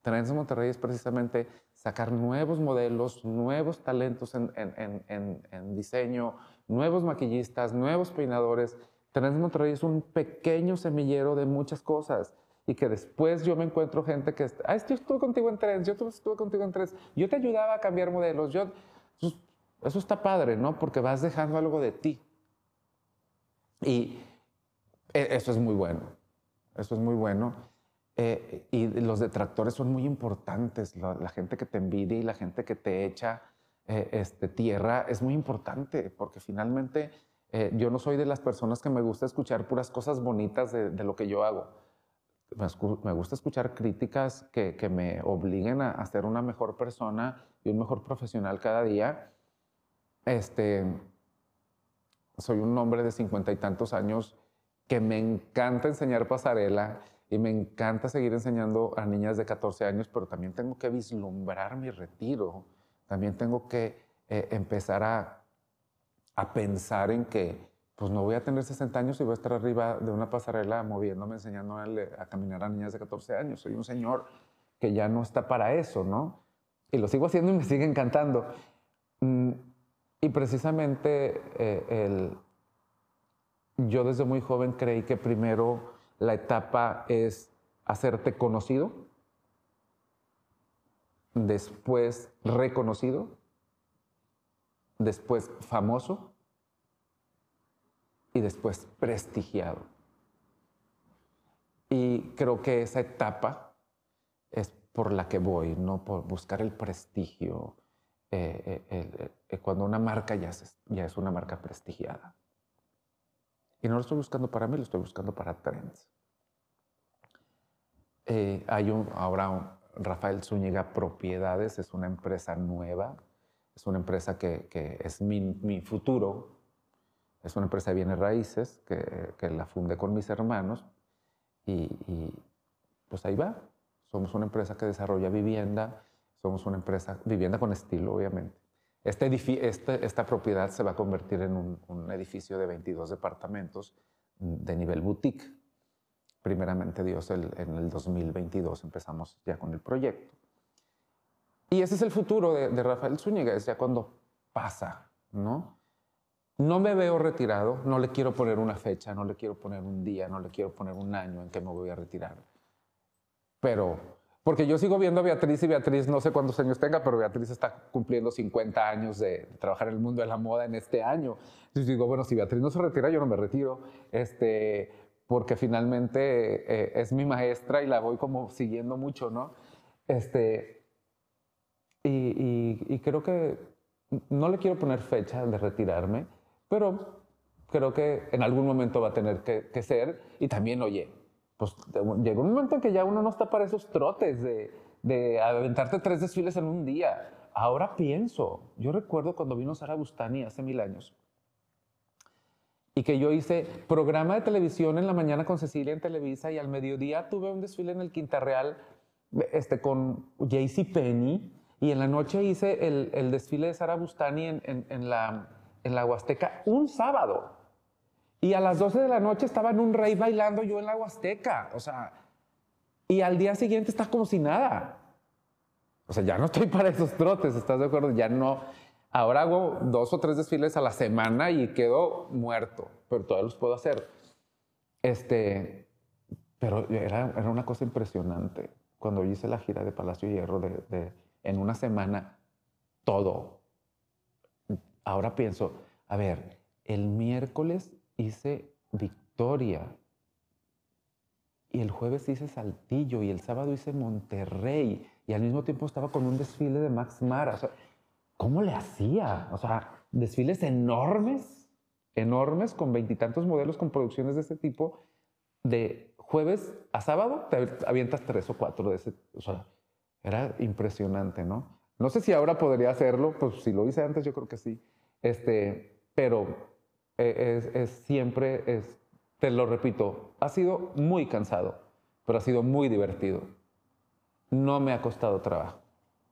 S2: Trends Monterrey es precisamente sacar nuevos modelos, nuevos talentos en, en diseño, nuevos maquillistas, nuevos peinadores. Trends Monterrey es un pequeño semillero de muchas cosas y que después yo me encuentro gente que, ah, yo estuve contigo en Trends, yo estuve contigo en Trends, yo te ayudaba a cambiar modelos, yo, eso, está padre, ¿no? Porque vas dejando algo de ti. Y e, eso es muy bueno, eso es muy bueno. Eh, y los detractores son muy importantes, la, gente que te envidia y la gente que te echa eh, este, tierra es muy importante, porque finalmente eh, yo no soy de las personas que me gusta escuchar puras cosas bonitas de, lo que yo hago me gusta escuchar críticas que, que, me obliguen a, ser una mejor persona y un mejor profesional cada día. Este, soy un hombre de cincuenta y tantos años que me encanta enseñar pasarela y me encanta seguir enseñando a niñas de 14 años, pero también tengo que vislumbrar mi retiro. También tengo que eh, empezar a, a pensar en que pues no voy a tener 60 años y voy a estar arriba de una pasarela moviéndome, enseñando a, caminar a niñas de 14 años. Soy un señor que ya no está para eso, ¿no? Y lo sigo haciendo y me sigue encantando. Mm, y precisamente eh, el, yo desde muy joven creí que primero la etapa es hacerte conocido, después reconocido, después famoso y después prestigiado. Y creo que esa etapa es por la que voy, no por buscar el prestigio, eh, eh, eh, cuando una marca ya es, ya es una marca prestigiada. Y no lo estoy buscando para mí, lo estoy buscando para Trends. hay un, ahora Rafael Zúñiga Propiedades, es una empresa nueva, es una empresa que, es mi, futuro, es una empresa de bienes raíces que, la fundé con mis hermanos y, pues ahí va. Somos una empresa que desarrolla vivienda, somos una empresa, vivienda con estilo, obviamente. Este este, esta propiedad se va a convertir en un, un, edificio de 22 departamentos de nivel boutique. Primeramente Dios, el, en el 2022 empezamos ya con el proyecto. Y ese es el futuro de, de Rafael Zúñiga, es ya cuando pasa, ¿no? No me veo retirado, no le quiero poner una fecha, no le quiero poner un día, no le quiero poner un año en que me voy a retirar. Pero, porque yo sigo viendo a Beatriz y Beatriz no sé cuántos años tenga, pero Beatriz está cumpliendo 50 años de trabajar en el mundo de la moda en este año. Entonces digo, bueno, si Beatriz no se retira, yo no me retiro, este, porque finalmente eh, es mi maestra y la voy como siguiendo mucho, ¿no? Este, y, y creo que no le quiero poner fecha de retirarme pero creo que en algún momento va a tener que, ser. Y también, oye, pues llega un momento en que ya uno no está para esos trotes de, de aventarte tres desfiles en un día. Ahora pienso, yo recuerdo cuando vino Sara Bustani hace mil años y que yo hice programa de televisión en la mañana con Cecilia en Televisa y al mediodía tuve un desfile en el Quinta Real este, con JC Penny y en la noche hice el, el desfile de Sara Bustani en, en la en la Huasteca un sábado. Y a las 12 de la noche estaba en un rey bailando yo en la Huasteca. O sea, y al día siguiente está como si nada. O sea, ya no estoy para esos trotes, ¿estás de acuerdo? Ya no. Ahora hago dos o tres desfiles a la semana y quedo muerto, pero todavía los puedo hacer. Este, pero era, era una cosa impresionante. Cuando hice la gira de Palacio Hierro de, en una semana, todo, ahora pienso, a ver, el miércoles hice Victoria y el jueves hice Saltillo y el sábado hice Monterrey y al mismo tiempo estaba con un desfile de Max Mara. O sea, ¿cómo le hacía? O sea, desfiles enormes, enormes, con veintitantos modelos con producciones de este tipo, de jueves a sábado te avientas tres o cuatro de ese. O sea, era impresionante, ¿no? No sé si ahora podría hacerlo, pues si lo hice antes, yo creo que sí. Este, pero e, es, siempre, es, te lo repito, ha sido muy cansado, pero ha sido muy divertido. No me ha costado trabajo,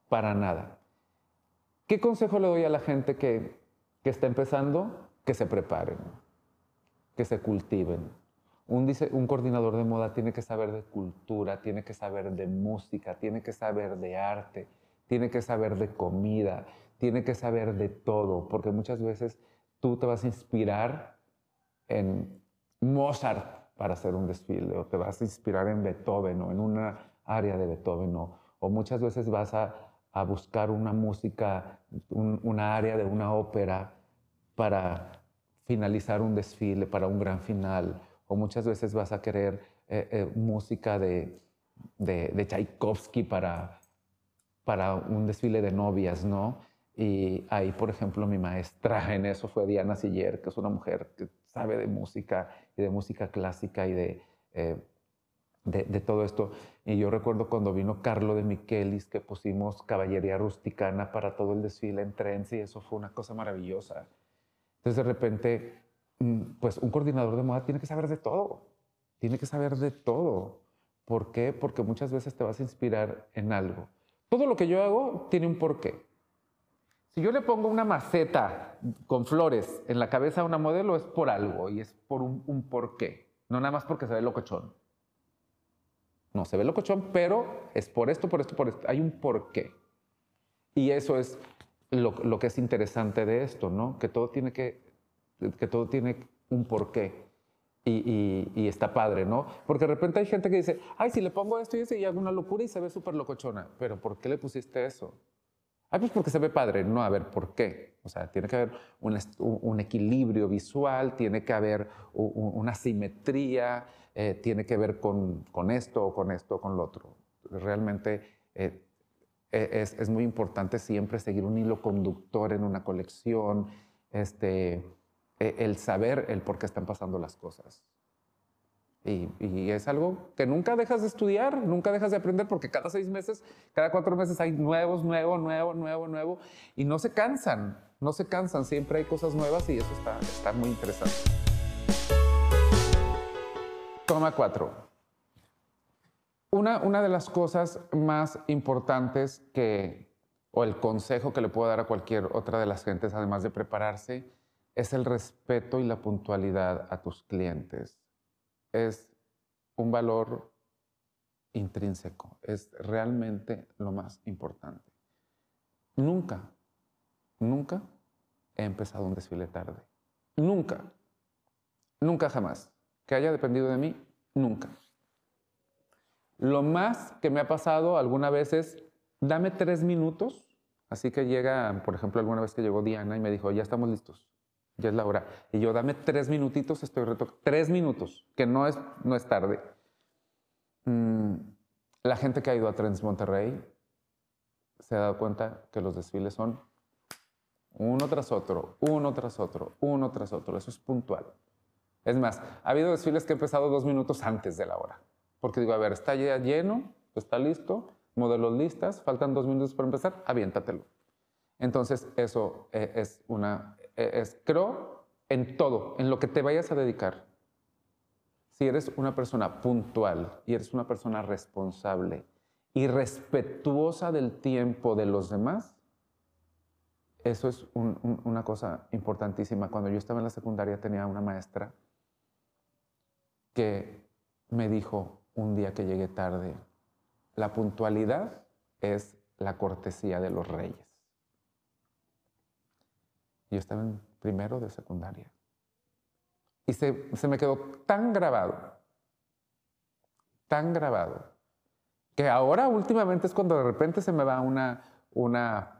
S2: para nada. ¿Qué consejo le doy a la gente que, que está empezando? Que se preparen, que se cultiven. Un, un coordinador de moda tiene que saber de cultura, tiene que saber de música, tiene que saber de arte, tiene que saber de comida, tiene que saber de todo, porque muchas veces tú te vas a inspirar en Mozart para hacer un desfile, o te vas a inspirar en Beethoven o en una área de Beethoven, o, muchas veces vas a, buscar una música, una área de una ópera para finalizar un desfile, para un gran final, o muchas veces vas a querer eh, eh, música de, de, de Tchaikovsky para para un desfile de novias, ¿no? Y ahí, por ejemplo, mi maestra en eso fue Diana Siller, que es una mujer que sabe de música y de música clásica y de, eh, de, todo esto. Y yo recuerdo cuando vino Carlo de Michelis, que pusimos caballería rusticana para todo el desfile en trens y eso fue una cosa maravillosa. Entonces, de repente, mm, pues un coordinador de moda tiene que saber de todo, tiene que saber de todo. ¿Por qué? Porque muchas veces te vas a inspirar en algo todo lo que yo hago tiene un porqué. Si yo le pongo una maceta con flores en la cabeza a una modelo es por algo y es por un, porqué, no nada más porque se ve locochón. No, se ve locochón, pero es por esto, por esto, por esto. Hay un porqué. Y eso es lo, que es interesante de esto, ¿no? Que todo tiene que, que todo tiene un porqué. Y, está padre, ¿no? Porque de repente hay gente que dice, ay, si le pongo esto y eso y hago una locura y se ve súper locochona. Pero ¿por qué le pusiste eso? Ay, pues porque se ve padre. No, a ver, ¿por qué? O sea, tiene que haber un, equilibrio visual, tiene que haber una simetría, eh, tiene que ver con, esto o con esto o con lo otro. Realmente eh, e, es, es, muy importante siempre seguir un hilo conductor en una colección. Este, e, el saber el por qué están pasando las cosas. Y, es algo que nunca dejas de estudiar, nunca dejas de aprender, porque cada seis meses, cada cuatro meses hay nuevos, nuevo, nuevo, nuevo, nuevo, y no se cansan, no se cansan, siempre hay cosas nuevas y eso está, está muy interesante. Toma cuatro. Una, una de las cosas más importantes que, o el consejo que le puedo dar a cualquier otra de las gentes, además de prepararse, es el respeto y la puntualidad a tus clientes. Es un valor intrínseco, es realmente lo más importante. Nunca, nunca he empezado un desfile tarde. Nunca, nunca jamás. Que haya dependido de mí, nunca. Lo más que me ha pasado alguna vez es, dame tres minutos. Así que llega, por ejemplo, alguna vez que llegó Diana y me dijo, ya estamos listos ya es la hora. Y yo, dame tres minutitos, estoy reto Tres minutos, que no es, no es tarde. Mm, la gente que ha ido a Trends Monterrey se ha dado cuenta que los desfiles son uno tras otro, uno tras otro, uno tras otro. Eso es puntual. Es más, ha habido desfiles que he empezado dos minutos antes de la hora. Porque digo, a ver, está ya lleno, está listo, modelos listas, faltan dos minutos para empezar, aviéntatelo. Entonces, eso eh, es una eh, es, creo en todo, en lo que te vayas a dedicar. Si eres una persona puntual y eres una persona responsable y respetuosa del tiempo de los demás, eso es una cosa importantísima. Cuando yo estaba en la secundaria tenía una maestra que me dijo un día que llegué tarde, la puntualidad es la cortesía de los reyes. Yo estaba en primero de secundaria. Y se, se me quedó tan grabado, tan grabado, que ahora últimamente es cuando de repente se me va una, una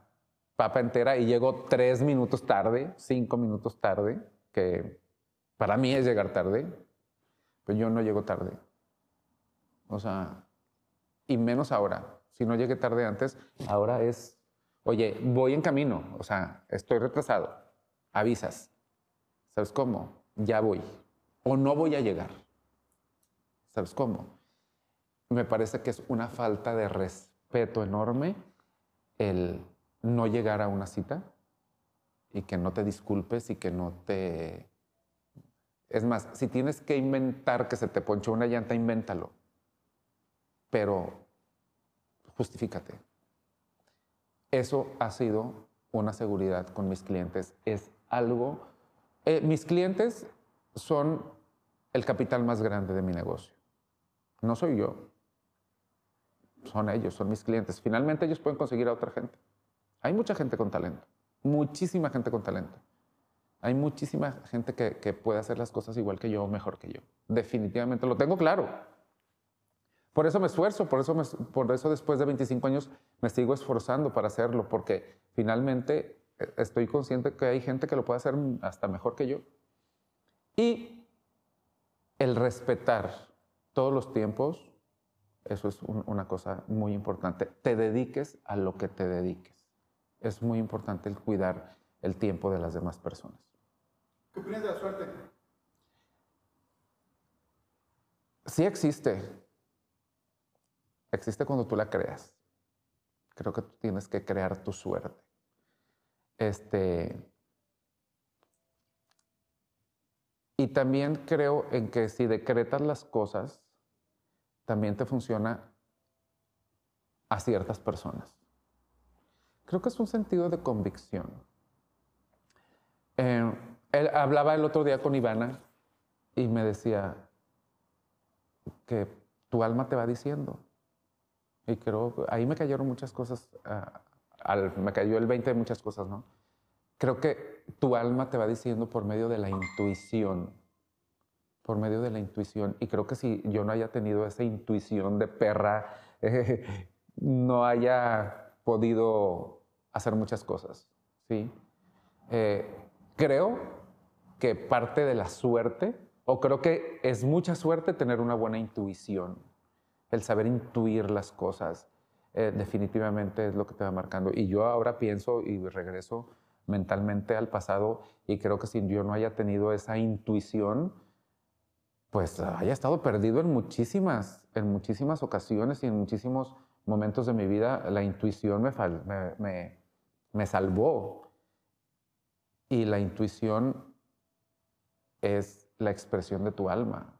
S2: papa entera y llego tres minutos tarde, cinco minutos tarde, que para mí es llegar tarde, pero yo no llego tarde. O sea, y menos ahora. Si no llegué tarde antes, ahora es Oye, voy en camino, o sea, estoy retrasado. Avisas. ¿Sabes cómo? Ya voy. O no voy a llegar. ¿Sabes cómo? Me parece que es una falta de respeto enorme el no llegar a una cita y que no te disculpes y que no te... Es más, si tienes que inventar que se te ponchó una llanta, invéntalo. Pero justifícate. Eso ha sido una seguridad con mis clientes. Es algo... Eh, mis clientes son el capital más grande de mi negocio. No soy yo. Son ellos, son mis clientes. Finalmente ellos pueden conseguir a otra gente. Hay mucha gente con talento, muchísima gente con talento. Hay muchísima gente que, puede hacer las cosas igual que yo o mejor que yo. Definitivamente, lo tengo claro. Por eso me esfuerzo, por eso, después de 25 años me sigo esforzando para hacerlo, porque finalmente eh, estoy consciente que hay gente que lo puede hacer hasta mejor que yo. Y el respetar todos los tiempos, eso es una cosa muy importante. Te dediques a lo que te dediques es muy importante el cuidar el tiempo de las demás personas.
S1: ¿Qué opinas de la suerte?
S2: Sí existe. Existe cuando tú la creas. Creo que tú tienes que crear tu suerte. Este. Y también creo en que si decretas las cosas, también te funciona a ciertas personas. Creo que es un sentido de convicción. Eh, él hablaba el otro día con Ivana y me decía que tu alma te va diciendo. Y creo, ahí me cayeron muchas cosas, ah, me cayó el 20 de muchas cosas, ¿no? Creo que tu alma te va diciendo por medio de la intuición, por medio de la intuición. Y creo que si yo no haya tenido esa intuición de perra, no haya podido hacer muchas cosas. ¿sí? Eh, creo que parte de la suerte, o creo que es mucha suerte tener una buena intuición, el saber intuir las cosas, eh, definitivamente es lo que te va marcando. Y yo ahora pienso y regreso mentalmente al pasado y creo que si yo no haya tenido esa intuición, pues haya estado perdido en muchísimas, en muchísimas ocasiones y en muchísimos momentos de mi vida, la intuición me, me, me salvó. Y la intuición es la expresión de tu alma.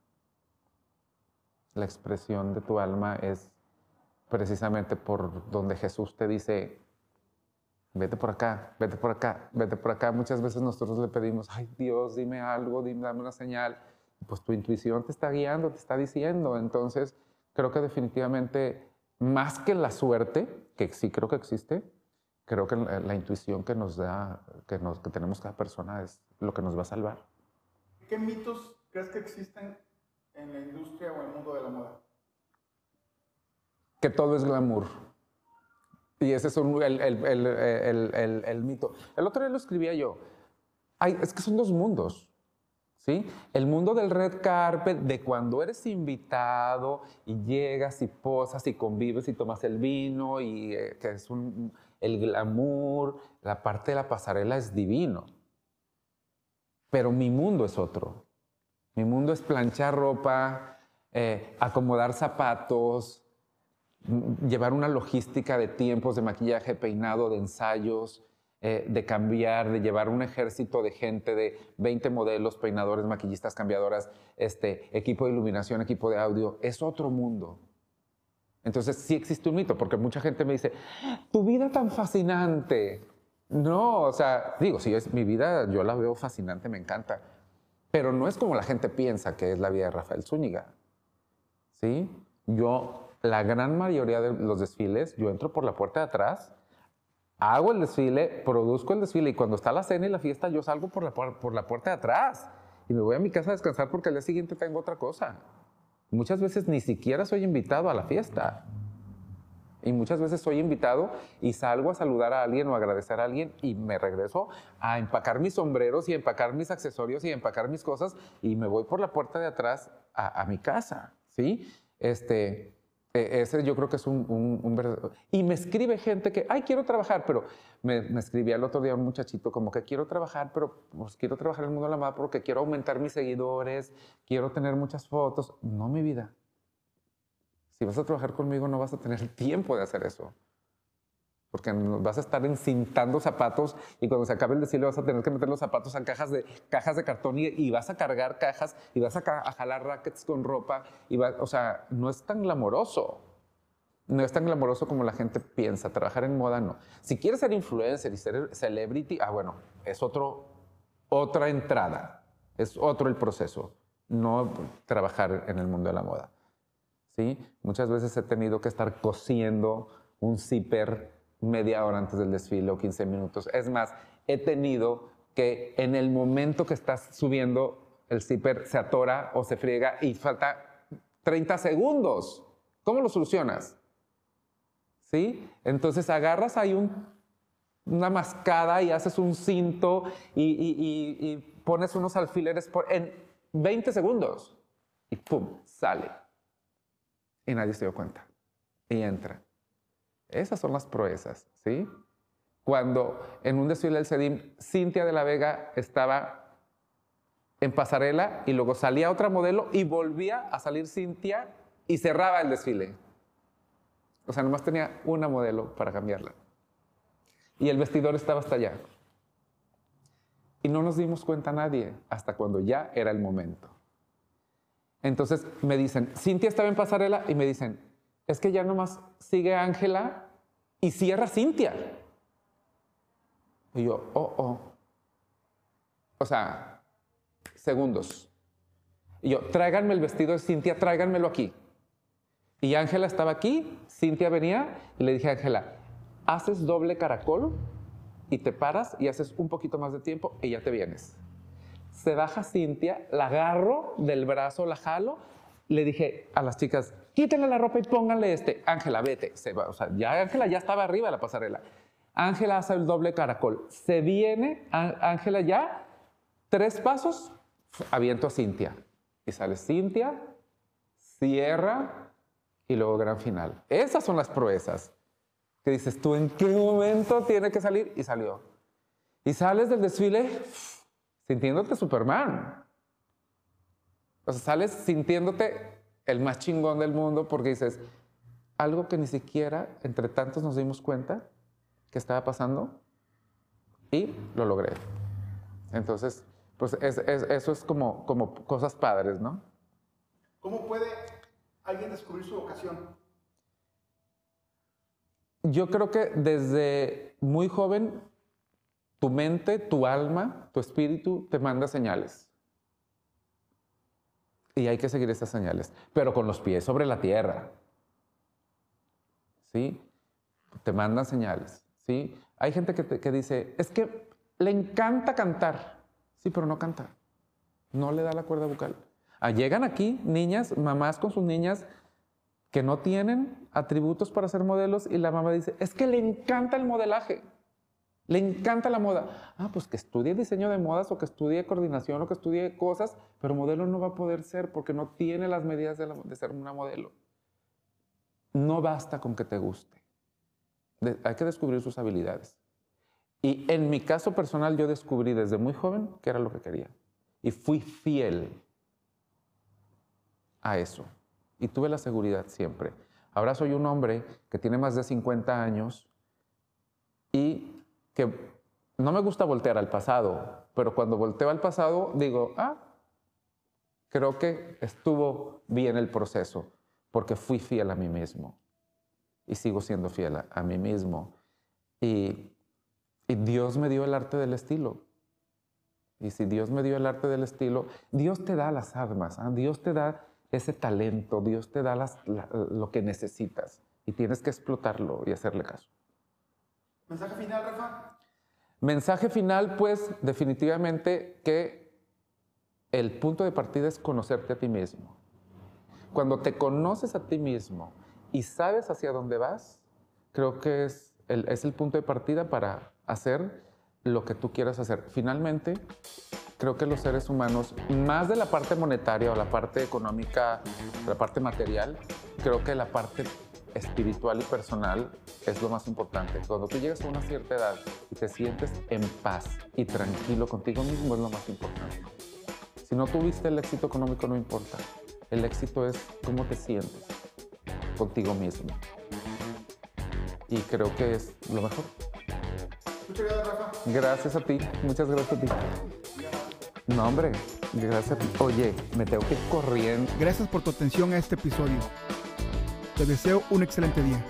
S2: La expresión de tu alma es precisamente por donde Jesús te dice, vete por acá, vete por acá, vete por acá. Muchas veces nosotros le pedimos, ay Dios, dime algo, dime, dame una señal. Pues tu intuición te está guiando, te está diciendo. Entonces, creo que definitivamente, más que la suerte, que sí creo que existe, creo que la, intuición que nos da, que, nos, que tenemos cada persona es lo que nos va a salvar.
S1: ¿Qué mitos crees que existen en la industria o en el mundo de la moda?
S2: Que todo es glamour. Y ese es el, el, el, el, mito. El otro día lo escribía yo. Ay, es que son dos mundos. ¿Sí? El mundo del red carpet, de cuando eres invitado y llegas y posas y convives y tomas el vino y eh, que es un, el glamour, la parte de la pasarela es divino. Pero mi mundo es otro. Mi mundo es planchar ropa, eh, acomodar zapatos, mm, llevar una logística de tiempos de maquillaje, peinado, de ensayos, eh, de cambiar, de llevar un ejército de gente, de 20 modelos, peinadores, maquillistas, cambiadoras, este, equipo de iluminación, equipo de audio. Es otro mundo. Entonces sí existe un mito, porque mucha gente me dice, tu vida tan fascinante. No, o sea, digo, si es mi vida, yo la veo fascinante, me encanta. Pero no es como la gente piensa que es la vida de Rafael Zúñiga. ¿Sí? Yo, la gran mayoría de los desfiles, yo entro por la puerta de atrás, hago el desfile, produzco el desfile y cuando está la cena y la fiesta, yo salgo por la, por la puerta de atrás y me voy a mi casa a descansar porque al día siguiente tengo otra cosa. Muchas veces ni siquiera soy invitado a la fiesta. Y muchas veces soy invitado y salgo a saludar a alguien o agradecer a alguien y me regreso a empacar mis sombreros y empacar mis accesorios y empacar mis cosas y me voy por la puerta de atrás a, mi casa, ¿sí? Este, e, ese yo creo que es un, un, verdadero... Y me escribe gente que, ay, quiero trabajar, pero me, me, escribía el otro día un muchachito como que quiero trabajar, pero pues quiero trabajar en el mundo de la moda porque quiero aumentar mis seguidores, quiero tener muchas fotos. No, mi vida. Si vas a trabajar conmigo no vas a tener tiempo de hacer eso. Porque vas a estar encintando zapatos y cuando se acabe el desfile vas a tener que meter los zapatos en cajas de, cajas de cartón y, vas a cargar cajas y vas a, jalar rackets con ropa. Y o sea, no es tan glamoroso. No es tan glamoroso como la gente piensa. Trabajar en moda no. Si quieres ser influencer y ser celebrity, ah, bueno, es otro, otra entrada. Es otro el proceso. No trabajar en el mundo de la moda. ¿Sí? Muchas veces he tenido que estar cosiendo un zipper media hora antes del desfile o 15 minutos. Es más, he tenido que en el momento que estás subiendo, el zipper se atora o se friega y falta 30 segundos. ¿Cómo lo solucionas? ¿Sí? Entonces agarras ahí una mascada y haces un cinto y, pones unos alfileres por, en 20 segundos y ¡pum! sale. Y nadie se dio cuenta. Y entra. Esas son las proezas, ¿sí? Cuando en un desfile del CEDIM, Cintia de la Vega estaba en pasarela y luego salía otra modelo y volvía a salir Cintia y cerraba el desfile. O sea, nomás tenía una modelo para cambiarla. Y el vestidor estaba hasta allá. Y no nos dimos cuenta nadie hasta cuando ya era el momento. Entonces me dicen, Cintia estaba en pasarela y me dicen, es que ya nomás sigue Ángela y cierra Cintia. Y yo, oh, oh. O sea, segundos. Y yo, tráiganme el vestido de Cintia, tráiganmelo aquí. Y Ángela estaba aquí, Cintia venía y le dije a Ángela, haces doble caracol y te paras y haces un poquito más de tiempo y ya te vienes. Se baja Cintia, la agarro del brazo, la jalo, le dije a las chicas, quítenle la ropa y pónganle este. Ángela, vete. Se va. O sea, ya Ángela ya estaba arriba de la pasarela. Ángela hace el doble caracol. Se viene, Ángela ya, tres pasos, aviento a Cintia. Y sale Cintia, cierra y luego gran final. Esas son las proezas. Que dices tú, ¿en qué momento tiene que salir? Y salió. Y sales del desfile sintiéndote Superman. O sea, sales sintiéndote el más chingón del mundo porque dices, algo que ni siquiera entre tantos nos dimos cuenta que estaba pasando y lo logré. Entonces, pues eso es como, como cosas padres, ¿no?
S1: ¿Cómo puede alguien descubrir su vocación?
S2: Yo creo que desde muy joven tu mente, tu alma, tu espíritu te manda señales. Y hay que seguir esas señales, pero con los pies sobre la tierra. ¿Sí? Te mandan señales. ¿Sí? Hay gente que, dice, es que le encanta cantar. Sí, pero no canta. No le da la cuerda vocal. Ah, llegan aquí niñas, mamás con sus niñas que no tienen atributos para ser modelos y la mamá dice, es que le encanta el modelaje. Le encanta la moda. Ah, pues que estudie diseño de modas o que estudie coordinación o que estudie cosas, pero modelo no va a poder ser porque no tiene las medidas de, ser una modelo. No basta con que te guste. hay que descubrir sus habilidades. Y en mi caso personal yo descubrí desde muy joven que era lo que quería. Y fui fiel a eso. Y tuve la seguridad siempre. Ahora soy un hombre que tiene más de 50 años y que no me gusta voltear al pasado, pero cuando volteo al pasado digo, ah, creo que estuvo bien el proceso, porque fui fiel a mí mismo y sigo siendo fiel a, mí mismo. Y, Dios me dio el arte del estilo. Y si Dios me dio el arte del estilo, Dios te da las armas, ¿ah? Dios te da ese talento, Dios te da lo que necesitas y tienes que explotarlo y hacerle caso.
S1: ¿Mensaje final, Rafa?
S2: Mensaje final, pues definitivamente que el punto de partida es conocerte a ti mismo. Cuando te conoces a ti mismo y sabes hacia dónde vas, creo que es el, es el punto de partida para hacer lo que tú quieras hacer. Finalmente, creo que los seres humanos, más de la parte monetaria o la parte económica, la parte material, creo que la parte espiritual y personal es lo más importante. Cuando tú llegas a una cierta edad y te sientes en paz y tranquilo contigo mismo es lo más importante. Si no tuviste el éxito económico no importa. El éxito es cómo te sientes. contigo mismo. Y creo que es lo mejor.
S1: Muchas gracias, Rafa.
S2: Gracias a ti, muchas gracias a ti. No, hombre, gracias a ti. Oye, me tengo que ir corriendo.
S1: Gracias por tu atención a este episodio. Te deseo un excelente día.